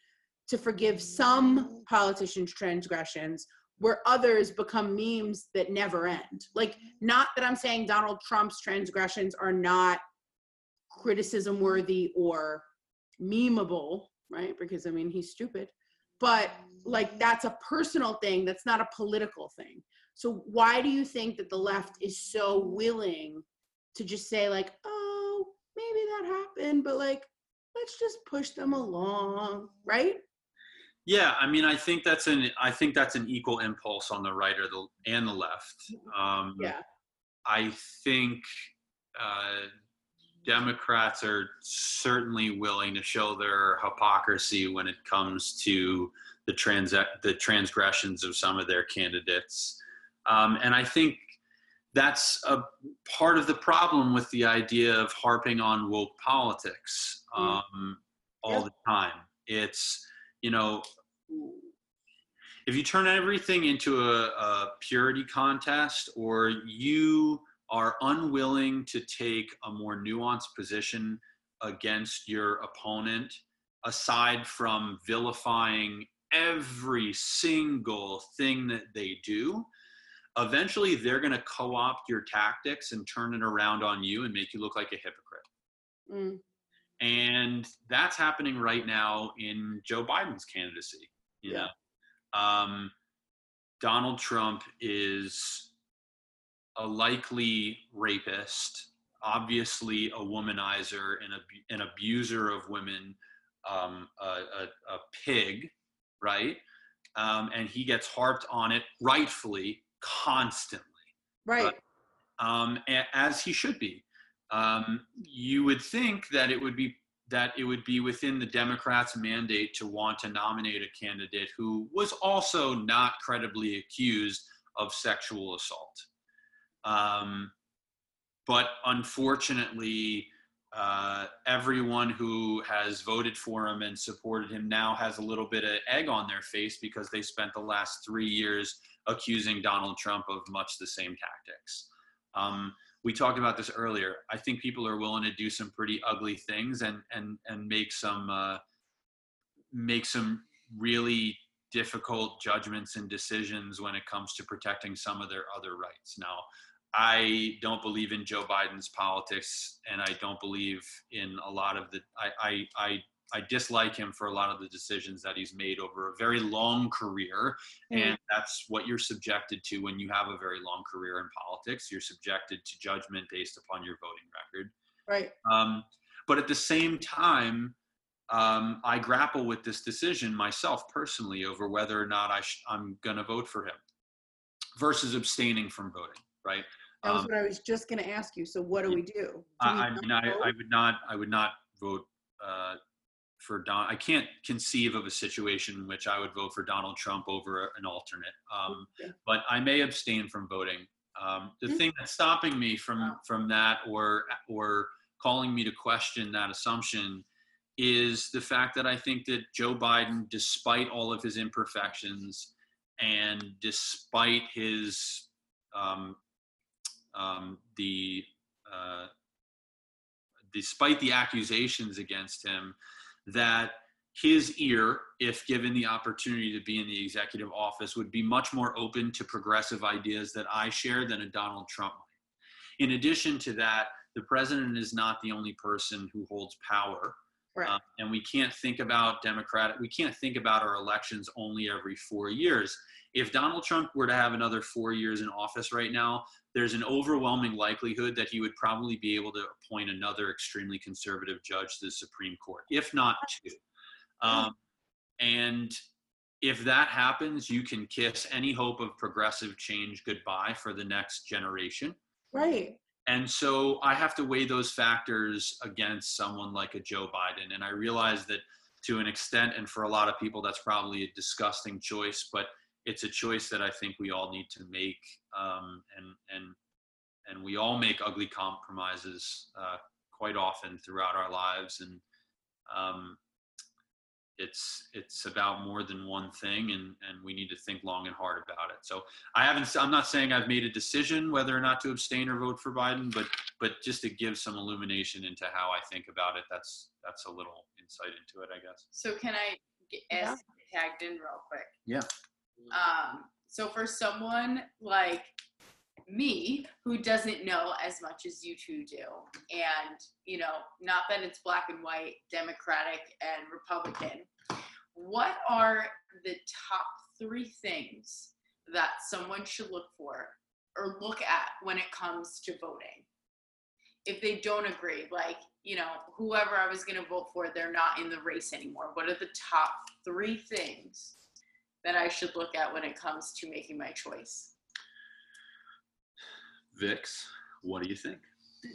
to forgive some politicians transgressions where others become memes that never end? Like not that i'm saying donald trump's transgressions are not criticism worthy or memeable right? Because i mean he's stupid. But like that's a personal thing that's not a political thing. So why do you think that the left is so willing to just say like oh maybe that happened but like let's just push them along right? Yeah i mean i think that's an i think that's an equal impulse on the right or the and the left. Um, yeah. I think uh, democrats are certainly willing to show their hypocrisy when it comes to the trans the transgressions of some of their candidates um, and i think that's a part of the problem with the idea of harping on woke politics um, all Yeah. the time. It's, you know, if you turn everything into a, a purity contest or you are unwilling to take a more nuanced position against your opponent aside from vilifying every single thing that they do eventually they're going to co-opt your tactics and turn it around on you and make you look like a hypocrite Mm. and that's happening right now in joe biden's candidacy you Yeah. know um, donald trump is a likely rapist obviously a womanizer and abu- an abuser of women um, a, a, a pig right um, and he gets harped on it rightfully constantly Right. um, a- as he should be. Um, you would think that it would be that it would be within the Democrats' mandate to want to nominate a candidate who was also not credibly accused of sexual assault. Um, but unfortunately, uh, everyone who has voted for him and supported him now has a little bit of egg on their face because they spent the last three years accusing Donald Trump of much the same tactics. Um, we talked about this earlier. I think people are willing to do some pretty ugly things and and and make some uh, make some really difficult judgments and decisions when it comes to protecting some of their other rights. Now, I don't believe in Joe Biden's politics, and I don't believe in a lot of the. I I I, I dislike him for a lot of the decisions that he's made over a very long career, Mm. and that's what you're subjected to when you have a very long career in politics. You're subjected to judgment based upon your voting record. Right. Um, but at the same time, um, I grapple with this decision myself personally over whether or not I sh- I'm going to vote for him versus abstaining from voting. Right. That was Um, what I was just going to ask you. So what do we do? Do we I, I mean, I. I would not, I would not vote uh, for Don. I can't conceive of a situation in which I would vote for Donald Trump over an alternate. Um, Okay. but I may abstain from voting. Um, the Mm. thing that's stopping me from from that, or or calling me to question that assumption, is the fact that I think that Joe Biden, despite all of his imperfections, and despite his um, um, the uh, despite the accusations against him, that his ear, if given the opportunity to be in the executive office, would be much more open to progressive ideas that I share than a Donald Trump might. In addition to that, the president is not the only person who holds power. Right. Um, and we can't think about Democratic, we can't think about our elections only every four years. If Donald Trump were to have another four years in office right now, there's an overwhelming likelihood that he would probably be able to appoint another extremely conservative judge to the Supreme Court, if not two. Um, and if that happens, you can kiss any hope of progressive change goodbye for the next generation. Right. And so I have to weigh those factors against someone like a Joe Biden. And I realize that to an extent, and for a lot of people, that's probably a disgusting choice, but it's a choice that I think we all need to make. Um, and, and, and we all make ugly compromises uh, quite often throughout our lives. And um, it's, it's about more than one thing, and, and we need to think long and hard about it. So I haven't. I'm not saying I've made a decision whether or not to abstain or vote for Biden, but but just to give some illumination into how I think about it, that's that's a little insight into it, I guess. So can I get Yeah. tagged in real quick? Yeah. Um, so for someone like me who doesn't know as much as you two do, and you know, not that it's black and white, Democratic and Republican, what are the top three things that someone should look for or look at when it comes to voting? If they don't agree, like, you know, whoever I was going to vote for, they're not in the race anymore. What are the top three things that I should look at when it comes to making my choice? Vix, what do you think?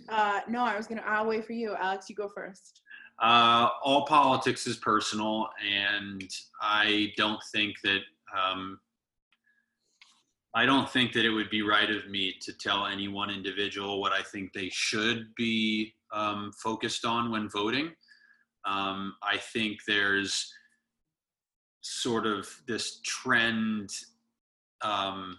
Uh, no, I was gonna. I'll wait for you, Alex. You go first. Uh, all politics is personal, and I don't think that um, I don't think that it would be right of me to tell any one individual what I think they should be um, focused on when voting. Um, I think there's sort of this trend um,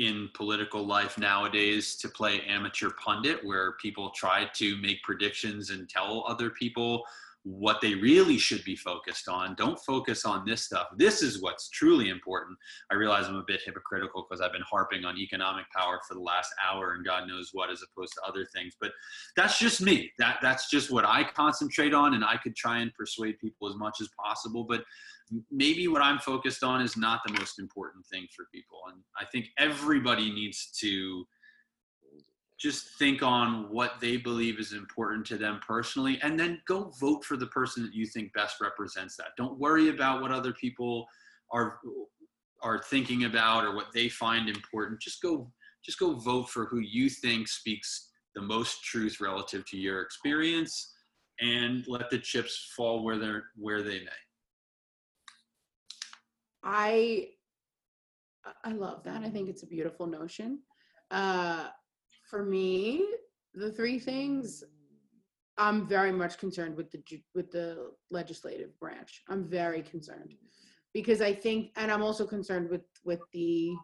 in political life nowadays to play amateur pundit, where people try to make predictions and tell other people what they really should be focused on. Don't focus on this stuff. This is what's truly important. I realize I'm a bit hypocritical because I've been harping on economic power for the last hour and God knows what as opposed to other things. But that's just me. That that's just what I concentrate on and I could try and persuade people as much as possible, but maybe what I'm focused on is not the most important thing for people. And I think everybody needs to just think on what they believe is important to them personally and then go vote for the person that you think best represents that. Don't worry about what other people are are thinking about or what they find important. Just go just go vote for who you think speaks the most truth relative to your experience and let the chips fall where they're where they may I I love that. I think it's a beautiful notion. Uh, for me, the three things I'm very much concerned with the with the legislative branch. I'm very concerned because I think, and I'm also concerned with with the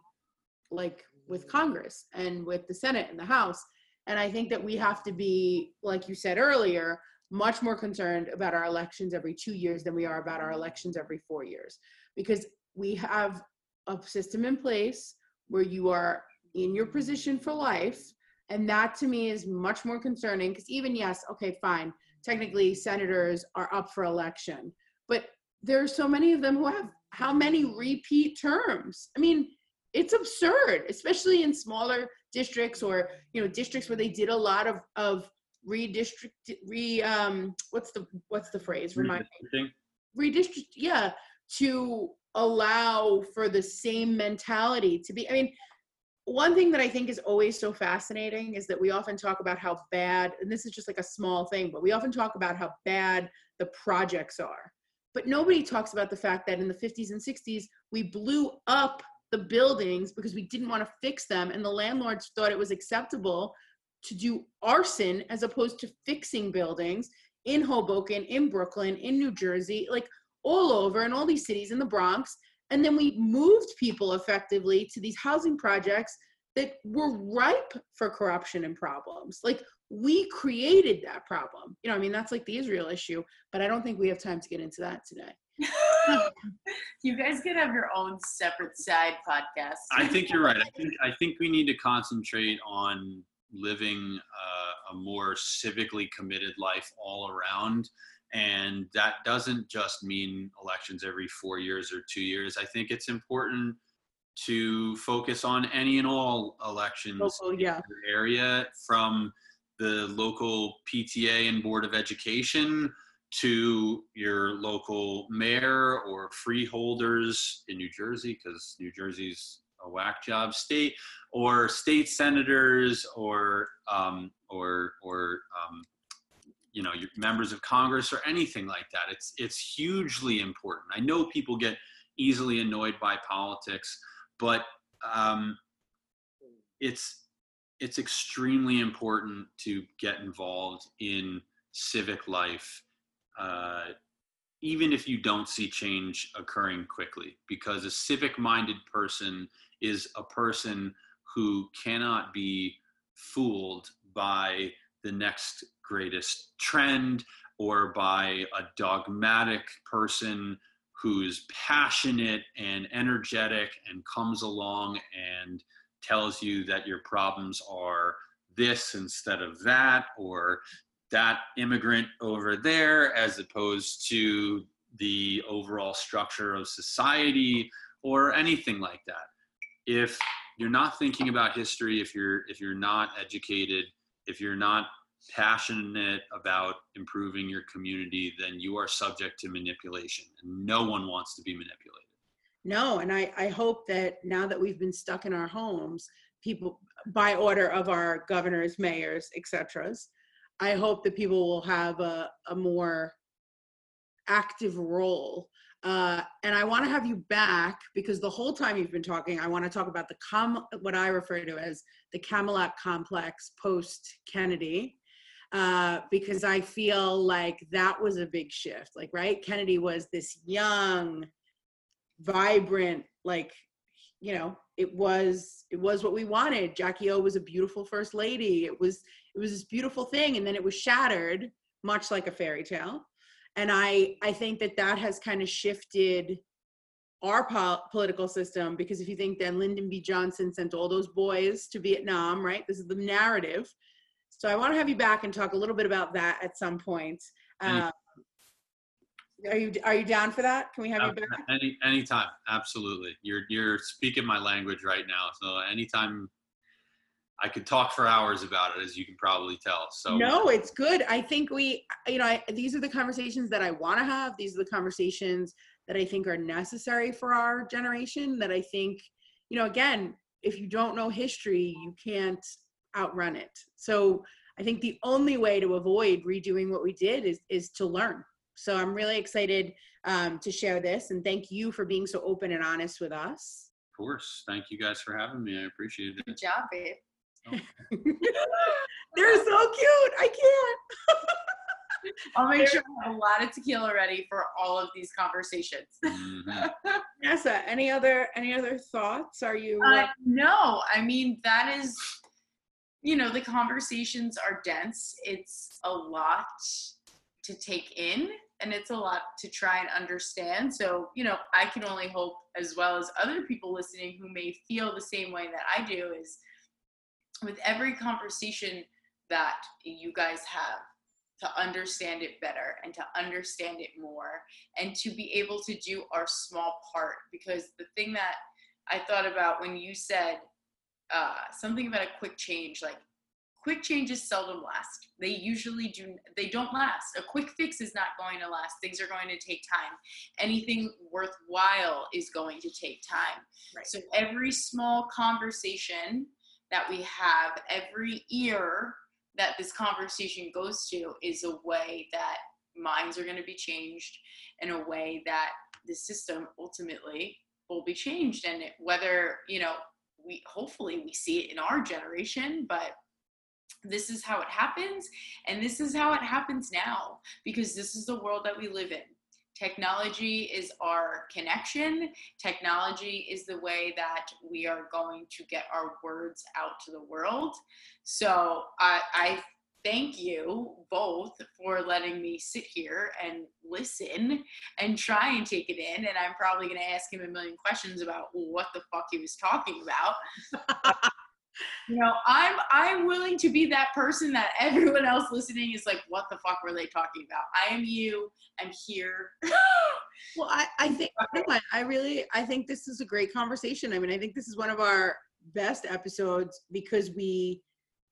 like with Congress and with the Senate and the House. And I think that we have to be, like you said earlier, much more concerned about our elections every two years than we are about our elections every four years. Because we have a system in place where you are in your position for life. And that to me is much more concerning because even yes okay fine technically senators are up for election but there are so many of them who have how many repeat terms? I mean it's absurd especially in smaller districts or you know districts where they did a lot of of redistrict re um what's the what's the phrase? Remind me. Redistrict yeah to allow for the same mentality to be i mean one thing that i think is always so fascinating is that we often talk about how bad and this is just like a small thing but we often talk about how bad the projects are but nobody talks about the fact that in the 50s and 60s we blew up the buildings because we didn't want to fix them and the landlords thought it was acceptable to do arson as opposed to fixing buildings in Hoboken, in Brooklyn, in New Jersey. Like all over in all these cities in the Bronx. And then we moved people effectively to these housing projects that were ripe for corruption and problems. Like we created that problem. You know, I mean, that's like the Israel issue, but I don't think we have time to get into that today. <laughs> you guys can have your own separate side podcast. I think you're right. I think I think we need to concentrate on living uh, a more civically committed life all around and that doesn't just mean elections every four years or two years. I think it's important to focus on any and all elections local, yeah. your area from the local PTA and Board of Education to your local mayor or freeholders in New Jersey, because New Jersey's a whack job state, or state senators or um, or or um, you know your members of congress or anything like that. It's it's hugely important. I know people get easily annoyed by politics but um, it's it's extremely important to get involved in civic life uh, even if you don't see change occurring quickly because a civic minded person is a person who cannot be fooled by the next greatest trend or by a dogmatic person who's passionate and energetic and comes along and tells you that your problems are this instead of that or that immigrant over there as opposed to the overall structure of society or anything like that. If you're not thinking about history if you're if you're not educated if you're not passionate about improving your community, then you are subject to manipulation. And no one wants to be manipulated. No, and I, I hope that now that we've been stuck in our homes, people by order of our governors, mayors, etc. I hope that people will have a, a more active role. Uh, and I want to have you back because the whole time you've been talking, I want to talk about the com what I refer to as the Camelot complex post Kennedy uh, because I feel like that was a big shift. Like, right? Kennedy was this young, vibrant, like, you know, it was it was what we wanted. Jackie O was a beautiful first lady. It was it was this beautiful thing, and then it was shattered, much like a fairy tale. And I I think that that has kind of shifted our pol- political system because if you think that Lyndon B. Johnson sent all those boys to Vietnam, right? This is the narrative. So I want to have you back and talk a little bit about that at some point. Um, are you are you down for that? Can we have you back? Any anytime, absolutely. You're you're speaking my language right now. So anytime I could talk for hours about it, as you can probably tell. So No, it's good. I think we, you know, I, these are the conversations that I want to have. These are the conversations that I think are necessary for our generation. That I think, you know, again, if you don't know history, you can't outrun it. So I think the only way to avoid redoing what we did is is to learn. So I'm really excited um, to share this, and thank you for being so open and honest with us. of course, thank you guys for having me. I appreciate it. Good job, babe. <laughs> <laughs> They're so cute. I can't. <laughs> I'll make sure I have a lot of tequila ready for all of these conversations. Mhm. Nessa, any other any other thoughts? Are you? Uh, no, I mean that is, you know, the conversations are dense. It's a lot to take in, and it's a lot to try and understand. So, you know, I can only hope, as well as other people listening who may feel the same way that I do, is with every conversation that you guys have to understand it better and to understand it more and to be able to do our small part because the thing that i thought about when you said uh, something about a quick change like quick changes seldom last. They usually do they don't last. A quick fix is not going to last. Things are going to take time. Anything worthwhile is going to take time. Right. so every small conversation that we have every ear that this conversation goes to is a way that minds are going to be changed in a way that the system ultimately will be changed. And it- whether you know we hopefully we see it in our generation but this is how it happens and this is how it happens now because this is the world that we live in. Technology is our connection. Technology is the way that we are going to get our words out to the world. So i, I thank you both for letting me sit here and listen and try and take it in. And I'm probably going to ask him a million questions about what the fuck he was talking about. <laughs> you know, I'm I'm willing to be that person that everyone else listening is like, what the fuck were they talking about? I am you. I'm here. Well, I, I think I really I think this is a great conversation. I mean, I think this is one of our best episodes because we,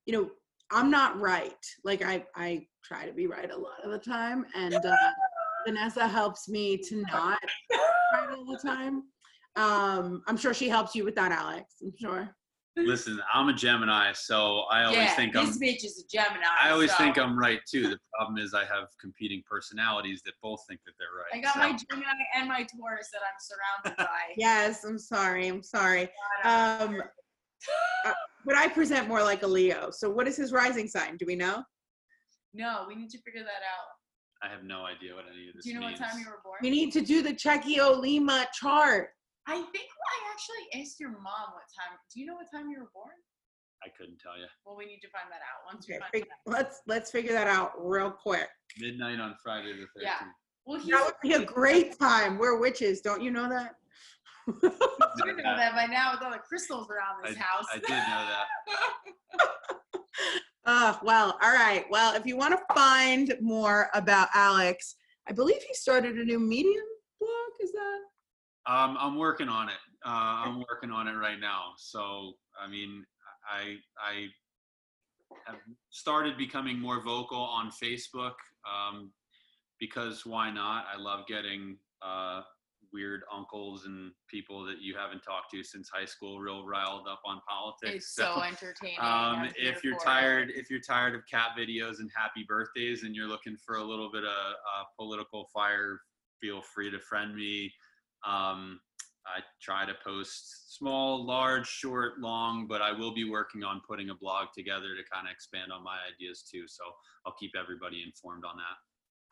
you know, I'm not right. Like I I try to be right a lot of the time, and uh, <laughs> Vanessa helps me to not right all the time. Um, I'm sure she helps you with that, Alex. I'm sure. Listen, I'm a Gemini, so I always yeah, think this I'm. This bitch is a Gemini. I always so think I'm right too. The problem is I have competing personalities that both think that they're right. I got so- my Gemini and my Taurus that I'm surrounded by. <laughs> Yes, I'm sorry. I'm sorry. Um, <laughs> uh, but I present more like a Leo. So, what is his rising sign? Do we know? no, we need to figure that out. I have no idea what any of this Do you know means. what time you were born? We need to do the Checkio Lima chart. I think I actually asked your mom what time. Do you know what time you were born? I couldn't tell you. Well, we need to find that out. Once Okay, we find fig- that out. let's let's figure that out real quick. Midnight on Friday the 13th. Yeah. Well, That would be a great time. We're witches, don't you know that? <laughs> you know that by now with all the crystals around this I- house. I did know that. <laughs> Uh, well, all right. Well, if you want to find more about Alex, I believe he started a new Medium blog. Is that? Um, I'm working on it. Uh, I'm working on it right now. So, I mean, I I have started becoming more vocal on Facebook um, because why not? I love getting uh, weird uncles and people that you haven't talked to since high school real riled up on politics. it's so entertaining. um, if you're for it. tired if you're tired of cat videos and happy birthdays and you're looking for a little bit of uh, political fire feel free to friend me um, i try to post small large short long but i will be working on putting a blog together to kind of expand on my ideas too so i'll keep everybody informed on that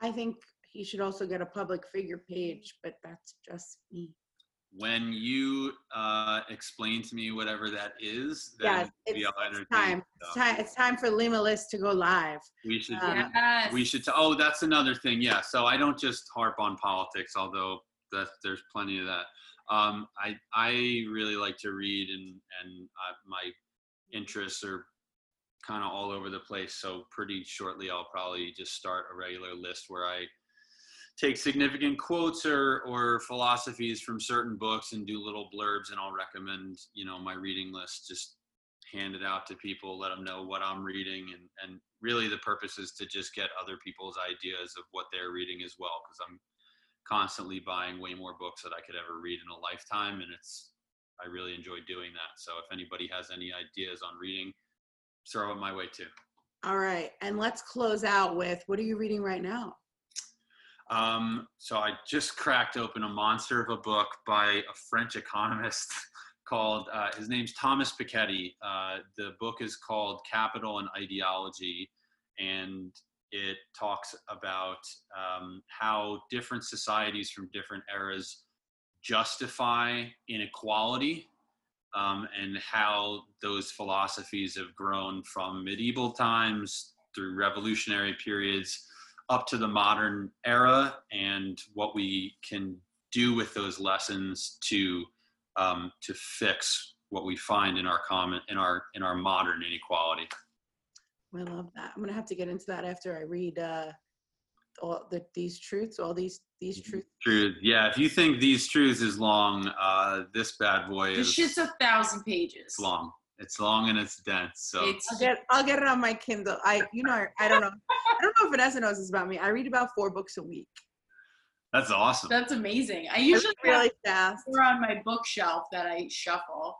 I think he should also get a public figure page, but that's just me. when you uh, explain to me whatever that is, then Yes, it's, it's time. It's time. It's time for Lima List to go live. We should. Uh, Yes. we should. T- oh, that's another thing. Yeah. So I don't just harp on politics, although that there's plenty of that. Um, I I really like to read, and and uh, my interests are kind of all over the place. So pretty shortly, I'll probably just start a regular list where I take significant quotes or or philosophies from certain books and do little blurbs, and I'll recommend you know my reading list. Just hand it out to people, let them know what I'm reading, and and really the purpose is to just get other people's ideas of what they're reading as well, because I'm constantly buying way more books that I could ever read in a lifetime, and it's I really enjoy doing that. So if anybody has any ideas on reading, throw it my way too. All right, and let's close out with what are you reading right now? Um, so I just cracked open a monster of a book by a French economist <laughs> called, uh, his name's Thomas Piketty. Uh, the book is called Capital and Ideology, and it talks about um, how different societies from different eras justify inequality um, and how those philosophies have grown from medieval times through revolutionary periods up to the modern era and what we can do with those lessons to um, to fix what we find in our common in our in our modern inequality. I love that. I'm gonna have to get into that after I read uh, all the, these truths, all these these Mhm. truths. Truth, yeah. If you think these truths is long, uh, this bad boy This is shit's a thousand pages. long. It's long and it's dense. So It's I'll get I'll get it on my Kindle. I you know I, I don't know I don't know if Vanessa knows this about me. I read about four books a week. that's awesome. that's amazing. I I usually read really have fast. four on my bookshelf that I shuffle.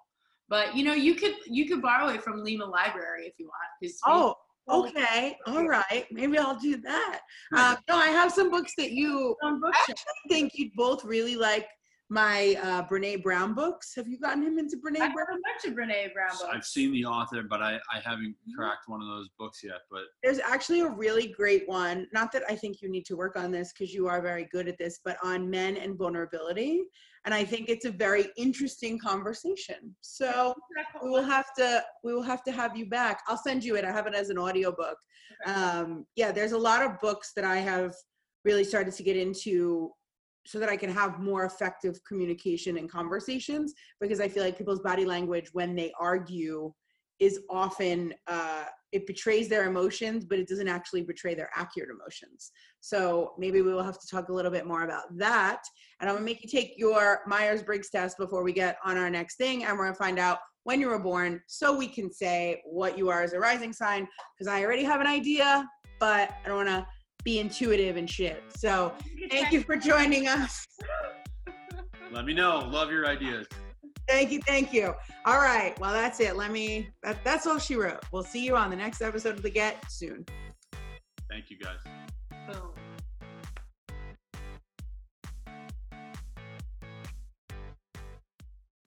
But you know, you could you could borrow it from Lima Library if you want. Oh, okay, all right. Maybe I'll do that. Um, no, I have some books that you on bookshelf. I think you'd both really like my uh, Brene Brown books. Have you gotten him into Brene I Brene have a Brown? bunch of Brene Brown books. I've seen the author, but I, I haven't cracked one of those books yet. But There's actually a really great one. Not that I think you need to work on this because you are very good at this, but on men and vulnerability. And I think it's a very interesting conversation. So we will have to we will have to have you back. I'll send you it. I have it as an audiobook. Um, yeah, there's a lot of books that I have really started to get into so that I can have more effective communication and conversations because I feel like people's body language when they argue is often uh, it betrays their emotions, but it doesn't actually betray their accurate emotions. So maybe we will have to talk a little bit more about that. And I'm gonna make you take your Myers Briggs test before we get on our next thing, and we're gonna find out when you were born so we can say what you are as a rising sign because I already have an idea, but I don't wanna be intuitive and shit. So thank you for joining us. <laughs> let me know. Love your ideas. Thank you, thank you. All right, well that's it. Let me. That, that's all she wrote. We'll see you on the next episode of the Get soon. Thank you guys. Boom.